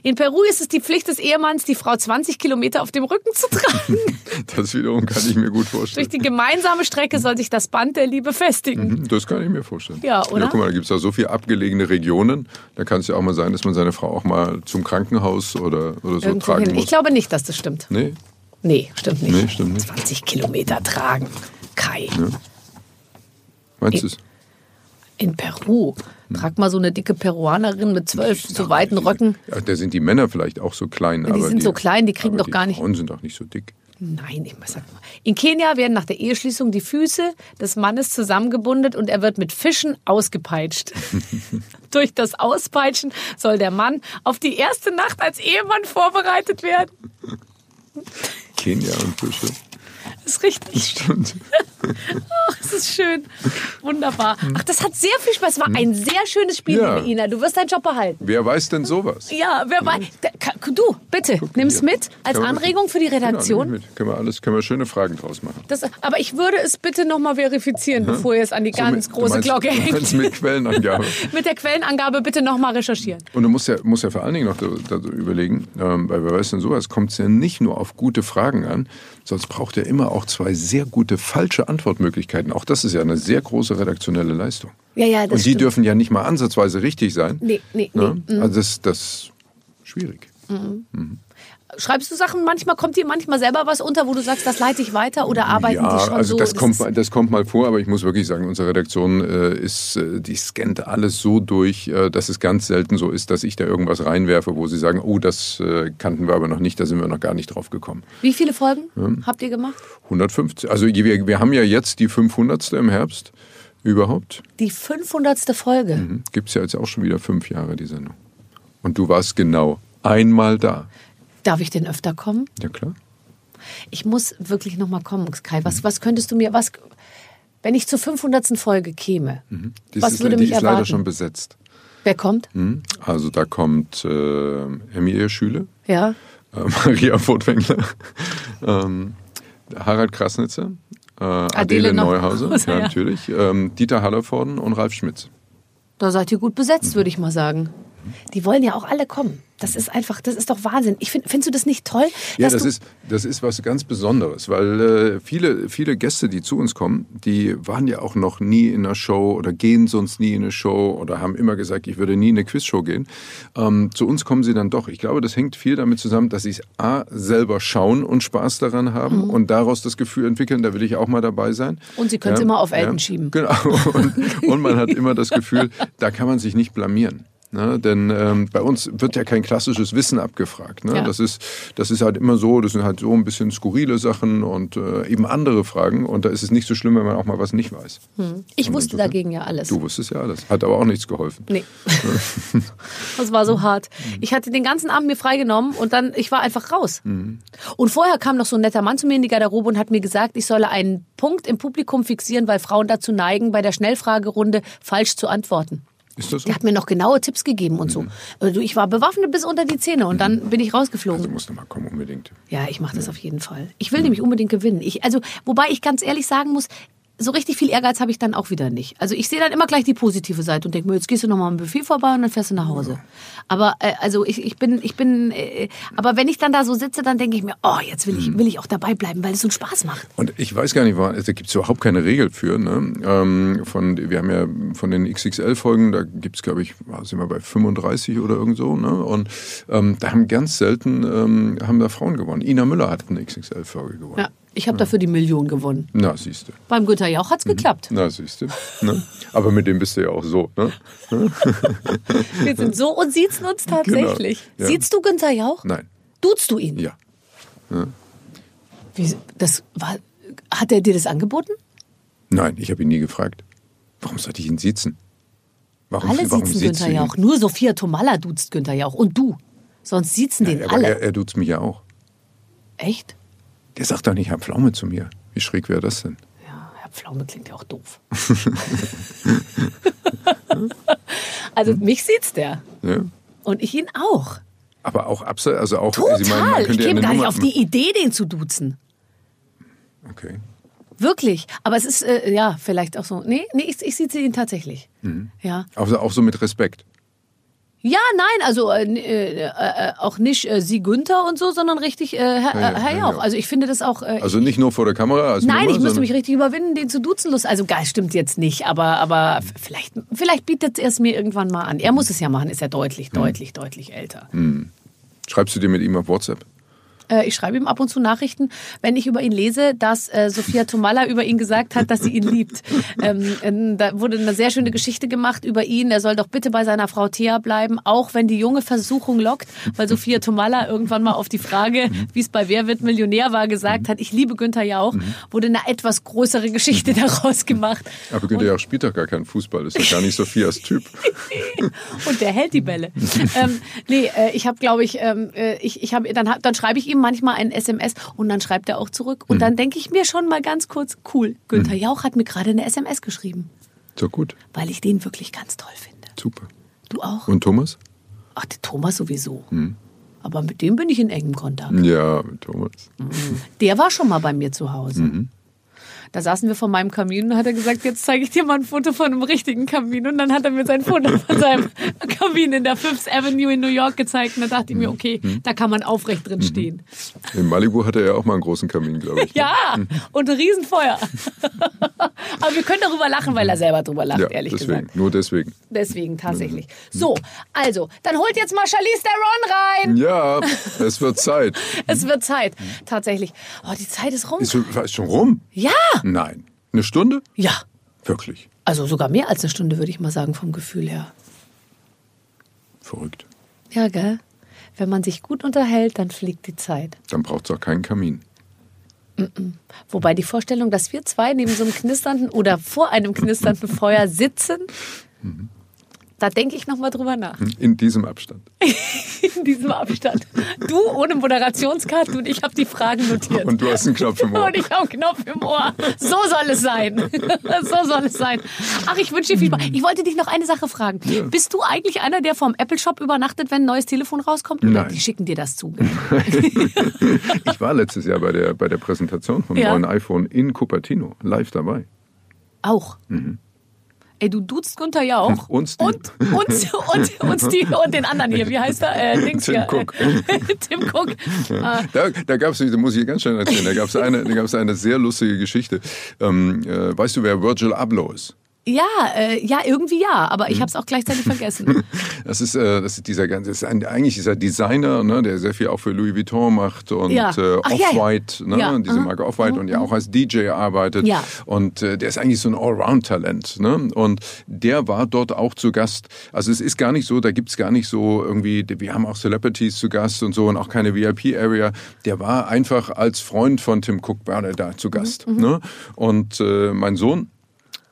In Peru ist es die Pflicht des Ehemanns, die Frau 20 Kilometer auf dem Rücken zu tragen. *laughs* Das wiederum kann ich mir gut Durch vorstellen. die gemeinsame Strecke soll sich das Band der Liebe festigen. Mhm, Das kann ich mir vorstellen. Ja, oder? Ja, guck mal, da gibt es ja so viele abgelegene Regionen. Da kann es ja auch mal sein, dass man seine Frau auch mal zum Krankenhaus oder, oder so Irgendwo tragen hin. muss. Ich glaube nicht, dass das stimmt. nee, Nee, stimmt nicht. Nee, stimmt nicht. 20 Kilometer tragen. Kai. meinst du es? In Peru. Trag mal so eine dicke Peruanerin mit zwölf so weiten Röcken. Ja, da sind die Männer vielleicht auch so klein. Die aber sind so klein, die kriegen doch gar die nicht- Frauen sind doch nicht so dick. Nein, ich sag mal. In Kenia werden nach der Eheschließung die Füße des Mannes zusammengebunden und er wird mit Fischen ausgepeitscht. *laughs* Durch das Auspeitschen soll der Mann auf die erste Nacht als Ehemann vorbereitet werden. Kenia und Fische. Das ist richtig. *laughs* Stimmt. Ach, das ist schön. Wunderbar. Ach, das hat sehr viel Spaß. Es war ein sehr schönes Spiel, Hm. Ja. liebe Ina. Du wirst deinen Job behalten. Wer weiß denn sowas? Ja, wer weiß. Du, bitte, nimm's hier. mit als Anregung für die Genau, Redaktion. mit. Können wir alles, können wir schöne Fragen draus machen. Das, aber ich würde es bitte nochmal verifizieren, bevor ihr es an die So ganz mit- große meinst, Glocke hängt. mit Quellenangabe. *laughs* Mit der Quellenangabe bitte nochmal recherchieren. Und du musst ja, musst ja vor allen Dingen noch da, da überlegen, ähm, weil wer weiß denn sowas, kommt es ja nicht nur auf gute Fragen an, sonst braucht er immer auch zwei sehr gute falsche Antwortmöglichkeiten. Auch das ist ja eine sehr große redaktionelle Leistung. Ja, ja, das Und die stimmt. dürfen ja nicht mal ansatzweise richtig sein. Nee, nee, Ne? nee. Mhm. Also das, das ist schwierig. Schreibst du Sachen manchmal, kommt dir manchmal selber was unter, wo du sagst, das leite ich weiter oder arbeiten ja, die schon also so? das, kommt, das kommt mal vor, aber ich muss wirklich sagen, unsere Redaktion äh, ist, äh, die scannt alles so durch, äh, dass es ganz selten so ist, dass ich da irgendwas reinwerfe, wo sie sagen, oh, das äh, kannten wir aber noch nicht, da sind wir noch gar nicht drauf gekommen. Wie viele Folgen habt ihr gemacht? 150, also wir, wir haben ja jetzt die 500. im Herbst überhaupt. Die 500. Folge. Mhm. Gibt es ja jetzt auch schon wieder fünf Jahre, die Sendung. Und du warst genau einmal da. Darf ich denn öfter kommen? Ja klar. Ich muss wirklich nochmal kommen, Kai. Was, was könntest du mir, was, wenn ich zur 500. Folge käme, Das was ist, würde die mich ist leider erwarten? schon besetzt. Wer kommt? Mhm. Also da kommt äh, Emilie Schüle. Ja. äh, *laughs* Maria Furtwängler, ähm, Harald Krasnitzer, äh, Adele, noch- Neuhauser, *laughs* Ja. ja, natürlich, ähm, Dieter Hallervorden und Ralf Schmitz. Da seid ihr gut besetzt, würde ich mal sagen. Die wollen ja auch alle kommen. Das ist einfach, das ist doch Wahnsinn. Ich find, findest du das nicht toll? Ja, das ist, das ist was ganz Besonderes, weil äh, viele, viele Gäste, die zu uns kommen, die waren ja auch noch nie in einer Show oder gehen sonst nie in eine Show oder haben immer gesagt, ich würde nie in eine Quizshow gehen. Ähm, zu uns kommen sie dann doch. Ich glaube, das hängt viel damit zusammen, dass sie es A, selber schauen und Spaß daran haben Mhm. und daraus das Gefühl entwickeln, da will ich auch mal dabei sein. Und sie können es immer auf Elton schieben. Genau. *laughs* Und, und man hat immer das Gefühl, da kann man sich nicht blamieren. Ne? Denn ähm, bei uns wird ja kein klassisches Wissen abgefragt. Ne? Ja. Das, ist, das ist halt immer so, das sind halt so ein bisschen skurrile Sachen und äh, eben andere Fragen. Und da ist es nicht so schlimm, wenn man auch mal was nicht weiß. ich wusste dagegen ja alles. Du wusstest ja alles. Hat aber auch nichts geholfen. Nee. *laughs* das war so hart. Ich hatte den ganzen Abend mir freigenommen und dann, ich war einfach raus. Und vorher kam noch so ein netter Mann zu mir in die Garderobe und hat mir gesagt, ich solle einen Punkt im Publikum fixieren, weil Frauen dazu neigen, bei der Schnellfragerunde falsch zu antworten. Ist das so? Der hat mir noch genaue Tipps gegeben und so. Also ich war bewaffnet bis unter die Zähne und dann bin ich rausgeflogen. Also musst du mal kommen, unbedingt. Ja, ich mache das auf jeden Fall. Ich will nämlich unbedingt gewinnen. Ich, also, wobei ich ganz ehrlich sagen muss, so richtig viel Ehrgeiz habe ich dann auch wieder nicht. Also ich sehe dann immer gleich die positive Seite und denke mir, jetzt gehst du noch mal am Buffet vorbei und dann fährst du nach Hause. Aber äh, also ich, ich bin, ich bin, äh, aber wenn ich dann da so sitze, dann denke ich mir, oh, jetzt will ich, will ich auch dabei bleiben, weil es so einen Spaß macht. Und ich weiß gar nicht, da gibt es überhaupt keine Regel für. Ne? Ähm, von, wir haben ja von den XXL-Folgen, da gibt es, glaube ich, sind wir bei 35 oder irgend so. Ne? Und ähm, da haben ganz selten ähm, haben da Frauen gewonnen. Ina Müller hat eine XXL-Folge gewonnen. Ja. Ich habe dafür die Million gewonnen. Na, siehst du. Beim Günther Jauch hat's geklappt. Na, siehst du. Ne? Aber mit dem bist du ja auch so. Ne? *laughs* Wir sind so und siezen uns tatsächlich. Genau, ja. Siehst du Günther Jauch? Nein. Duzt du ihn? Ja. Wie, das war, hat er dir das angeboten? Nein, ich habe ihn nie gefragt. Warum sollte ich ihn sitzen? Warum, Alle warum sitzen sitzt Günther? Jauch. Nur Sophia Tomalla duzt Günther Jauch. Und du. Sonst sitzen den Ja, aber alle. er, er duzt mich ja auch. Echt? Der sagt doch nicht, Herr Pflaume zu mir. Wie schräg wäre das denn? Ja, Herr Pflaume klingt ja auch doof. *laughs* also mich sieht's der. Ja. Und ich ihn auch. Aber auch abseits, also auch. Total. Sie meinen, man ich ja käme eine gar nicht Nummer- auf die Idee, den zu duzen. Okay. Wirklich. Aber es ist, äh, ja, vielleicht auch so. Nee, nee ich, ich sieze ihn tatsächlich. Mhm. Ja. Also auch so mit Respekt. Ja, nein, also äh, äh, äh, auch nicht äh, Sie Günther und so, sondern richtig äh, Herr, Ja, ja, äh, Herr ja, Jauch. ja. Also ich finde das auch. Äh, Also nicht nur vor der Kamera als Nein, Nummer, ich müsste mich richtig überwinden, den zu duzen. Lust. Also geil, stimmt jetzt nicht, aber, aber vielleicht, vielleicht bietet er es mir irgendwann mal an. Er muss es ja machen, ist ja deutlich, Mhm. deutlich, deutlich älter. Schreibst du dir mit ihm auf WhatsApp? Äh, ich schreibe ihm ab und zu Nachrichten, wenn ich über ihn lese, dass äh, Sophia Tomalla über ihn gesagt hat, dass sie ihn liebt. *laughs* Ähm, ähm, da wurde eine sehr schöne Geschichte gemacht über ihn. Er soll doch bitte bei seiner Frau Thea bleiben, auch wenn die junge Versuchung lockt, weil Sophia Tomalla irgendwann mal auf die Frage, wie es bei Wer wird Millionär war, gesagt hat, ich liebe Günther Jauch, wurde eine etwas größere Geschichte daraus gemacht. Aber Günther Jauch spielt doch gar keinen Fußball. Ist doch gar nicht Sophias Typ. *laughs* Und der hält die Bälle. *laughs* ähm, nee, äh, ich habe, glaube ich, ähm, äh, ich, ich hab, dann, dann schreibe ich ihm manchmal ein SMS und dann schreibt er auch zurück. Und dann denke ich mir schon mal ganz kurz, cool, Günther Jauch hat mir gerade eine SMS geschrieben, So gut. weil ich den wirklich ganz toll finde. Super. Du auch? Und Thomas? Ach, der Thomas sowieso. Aber mit dem bin ich in engem Kontakt. Ja, mit Thomas. Der war schon mal bei mir zu Hause. Da saßen wir vor meinem Kamin und hat er gesagt, jetzt zeige ich dir mal ein Foto von einem richtigen Kamin. Und dann hat er mir sein Foto von seinem *laughs* Kamin in der Fifth Avenue in New York gezeigt. Und da dachte ich mir, okay, da kann man aufrecht drin stehen. In Malibu hatte er ja auch mal einen großen Kamin, glaube ich. ne? Ja, und ein Riesenfeuer. *laughs* Aber wir können darüber lachen, weil er selber drüber lacht, Ja, ehrlich deswegen. gesagt. Nur deswegen. Deswegen tatsächlich. So, also, dann holt jetzt mal Charlize Theron rein. Ja, es wird Zeit. *laughs* Es wird Zeit, tatsächlich. Oh, die Zeit ist rum. Ist, schon- ist schon rum? Ja, Nein. Eine Stunde? ja. Wirklich. Also sogar mehr als eine Stunde, würde ich mal sagen, vom Gefühl her. Verrückt. Ja, gell? Wenn man sich gut unterhält, dann fliegt die Zeit. Dann braucht es auch keinen Kamin. Wobei die Vorstellung, dass wir zwei neben so einem knisternden oder vor einem knisternden Feuer sitzen, da denke ich noch mal drüber nach. In diesem Abstand. *laughs* In diesem Abstand. Du ohne Moderationskarte und ich habe die Fragen notiert. Und du hast einen Knopf im Ohr. Und ich habe einen Knopf im Ohr. So soll es sein. *laughs* So soll es sein. Ach, ich wünsche dir viel Spaß. Ich wollte dich noch eine Sache fragen. Bist du eigentlich einer, der vom Apple Shop übernachtet, wenn ein neues Telefon rauskommt? Oder Nein. die schicken dir das zu? *laughs* Ich war letztes Jahr bei der, bei der Präsentation vom Ja. neuen iPhone in Cupertino live dabei. Auch. Ey, du duzt Günther Jauch. *laughs* Und Steve. Und, und, und, und Steve und den anderen hier. Wie heißt er? Äh, *laughs* Dings Tim hier. Cook. *laughs* Tim Cook. Äh, Da, da gab es, da muss ich ganz schnell erzählen, da gab es eine, da gab's eine sehr lustige Geschichte. Ähm, äh, weißt du, wer Virgil Abloh ist? Ja, äh, ja, irgendwie ja. Aber Mhm. ich habe es auch gleichzeitig *laughs* vergessen. *laughs* Das ist, äh, das ist dieser ganze, ist ein, eigentlich dieser Designer, ne, der sehr viel auch für Louis Vuitton macht und Ja. äh, Ach, ja, ja. Off-White, ne, diese aha. Marke Off-White und ja auch als DJ arbeitet. Ja. Und äh, der ist eigentlich so ein Allround-Talent. Ne? Und der war dort auch zu Gast. Also es ist gar nicht so, da gibt's gar nicht so irgendwie, wir haben auch Celebrities zu Gast und so und auch keine VIP-Area. Der war einfach als Freund von Tim Cook war der da zu Gast. Mhm, Ne? Und äh, mein Sohn,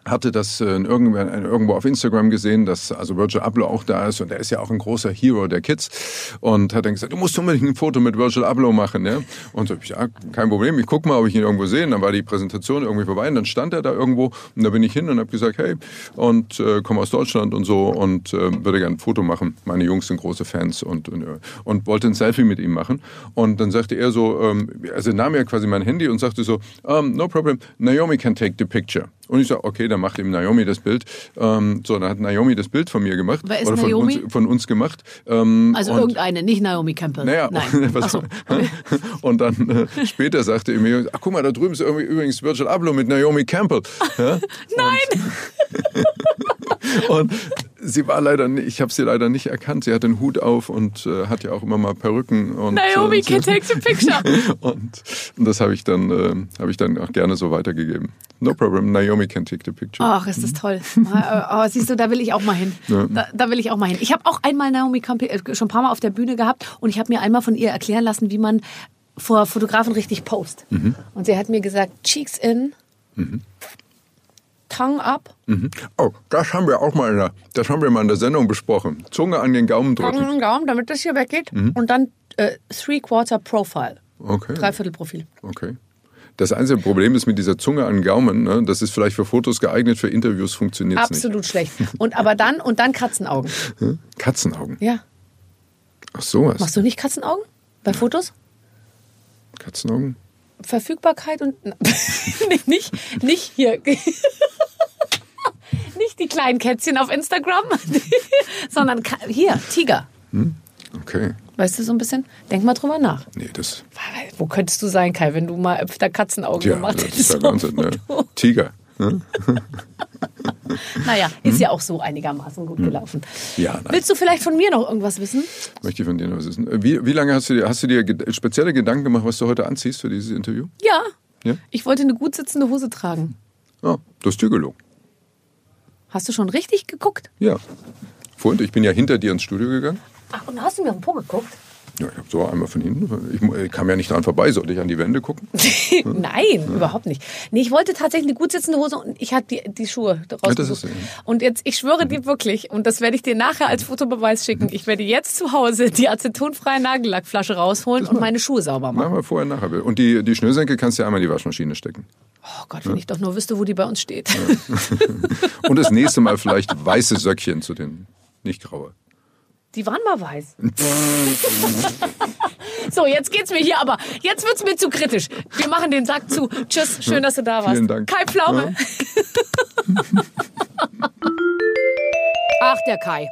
hatte das äh, irgendwo auf Instagram gesehen, dass also Virgil Abloh auch da ist und er ist ja auch ein großer Hero der Kids und hat dann gesagt, du musst unbedingt ein Foto mit Virgil Abloh machen, ja? Und so, ja, kein Problem, ich guck mal, ob ich ihn irgendwo sehe. Und dann war die Präsentation irgendwie vorbei und dann stand er da irgendwo und da bin ich hin und habe gesagt, hey, und äh, komme aus Deutschland und so und äh, würde gerne ein Foto machen. Meine Jungs sind große Fans und, und, und wollte ein Selfie mit ihm machen. Und dann sagte er so, ähm, also nahm er quasi mein Handy und sagte so, um, no problem, Naomi can take the picture. Und ich sage, okay, dann macht ihm Naomi das Bild. Ähm, so, dann hat Naomi das Bild von mir gemacht. Wer ist oder von Naomi? uns, von uns gemacht. Ähm, Also und- irgendeine, nicht Naomi Campbell. naja, Nein. *laughs* was, Ach so. *laughs* und dann äh, später sagte er mir, ach guck mal, da drüben ist irgendwie übrigens Virgil Abloh mit Naomi Campbell. *laughs* Ja? Nein! Und sie war leider nicht, ich habe sie leider nicht erkannt. Sie hat den Hut auf und äh, hat ja auch immer mal Perücken. Und, Naomi äh, can take the picture. und, *laughs* und das habe ich dann äh, habe ich dann auch gerne so weitergegeben. No problem, Naomi can take the picture. Ach, ist das toll. Oh, siehst du, da will ich auch mal hin. Ja. Da, da will ich auch mal hin. Ich habe auch einmal Naomi Campbell äh, schon ein paar Mal auf der Bühne gehabt und ich habe mir einmal von ihr erklären lassen, wie man vor Fotografen richtig post. Mhm. Und sie hat mir gesagt, Cheeks in, Tongue up, Mhm. Oh, das haben wir auch mal in der, das haben wir mal in der Sendung besprochen. Zunge an den Gaumen drücken. an den Gaumen, damit das hier weggeht. Mhm. Und dann äh, Three-Quarter Profile, Okay. Dreiviertel Profil. Okay. Das einzige Problem ist mit dieser Zunge an den Gaumen, ne, das ist vielleicht für Fotos geeignet, für Interviews funktioniert es nicht. Absolut schlecht. Und aber dann, und dann Katzenaugen. Katzenaugen. Ja. Ach sowas. Machst du nicht Katzenaugen bei Fotos? Katzenaugen? Verfügbarkeit und *laughs* nicht, nicht, nicht hier. *laughs* nicht die kleinen Kätzchen auf Instagram, *laughs* sondern hier, Tiger. Okay. Weißt du so ein bisschen? Denk mal drüber nach. Nee, das, Wo könntest du sein, Kai, wenn du mal öfter Katzenaugen tja, gemacht das hättest? ist der Wahnsinn. Ne? Tiger. Ne? *laughs* Naja, ist ja auch so einigermaßen gut gelaufen. Hm. Ja, nein. Willst du vielleicht von mir noch irgendwas wissen? Möchte ich von dir noch was wissen. Wie, wie lange hast du dir, hast du dir spezielle Gedanken gemacht, was du heute anziehst für dieses Interview? Ja. Ja? Ich wollte eine gut sitzende Hose tragen. Ah, du hast dir gelogen. Hast du schon richtig geguckt? Ja. Vorhin, ich bin ja hinter dir ins Studio gegangen. Ach, und hast du mir auf den Po geguckt? Ja, ich habe so einmal von hinten. Ich, kam ja nicht dran vorbei. Sollte ich an die Wände gucken? *laughs* Nein, überhaupt nicht. Nee, ich wollte tatsächlich eine gut sitzende Hose und ich habe die, die Schuhe rausgesucht. so, ja. Und jetzt, ich schwöre dir wirklich, und das werde ich dir nachher als Fotobeweis schicken, ich werde jetzt zu Hause die acetonfreie Nagellackflasche rausholen und meine Schuhe sauber machen. Machen wir vorher, nachher. Und die, die Schnürsenkel kannst du ja einmal in die Waschmaschine stecken. Oh Gott, wenn ich doch nur wüsste, wo die bei uns steht. *laughs* Und das nächste Mal vielleicht weiße Söckchen zu den, nicht graue. Die waren mal weiß. *laughs* so, jetzt geht's mir hier, aber jetzt wird's mir zu kritisch. Wir machen den Sack zu. Tschüss, schön, dass du da warst. Vielen Dank. Kai Pflaume. *laughs* Ach, der Kai.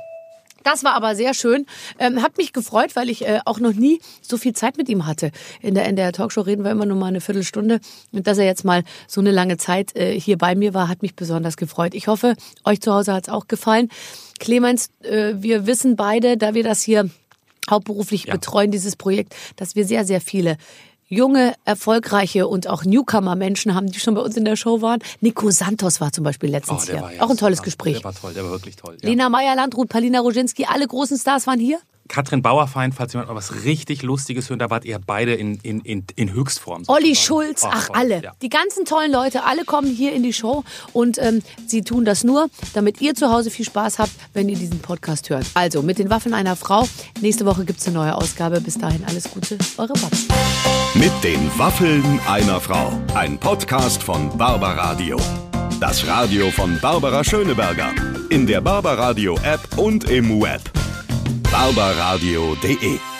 Das war aber sehr schön. Ähm, hat mich gefreut, weil ich äh, auch noch nie so viel Zeit mit ihm hatte. In der, in der Talkshow reden wir immer nur mal eine Viertelstunde. Und dass er jetzt mal so eine lange Zeit äh, hier bei mir war, hat mich besonders gefreut. Ich hoffe, euch zu Hause hat's auch gefallen. Clemens, äh, wir wissen beide, da wir das hier hauptberuflich betreuen, dieses Projekt, dass wir sehr, sehr viele junge, erfolgreiche und auch Newcomer-Menschen haben, die schon bei uns in der Show waren. Nico Santos war zum Beispiel letztens hier. auch ein tolles. Gespräch. Der war toll, der war wirklich toll. Ja. Lena Meyer-Landrut, Palina Roginski, alle großen Stars waren hier. Katrin Bauerfeind, falls jemand mal was richtig Lustiges hört, da wart ihr beide in, in, in, in Höchstform. Olli sozusagen. Schulz, Oh, ach toll, alle. Ja. Die ganzen tollen Leute, alle kommen hier in die Show und ähm, sie tun das nur, damit ihr zu Hause viel Spaß habt, wenn ihr diesen Podcast hört. Also mit den Waffen einer Frau. Nächste Woche gibt's eine neue Ausgabe. Bis dahin alles Gute, eure Babs. Mit den Waffeln einer Frau. Ein Podcast von Barbaradio. Das Radio von Barbara Schöneberger. In der Barbaradio App und im Web. barbaradio.de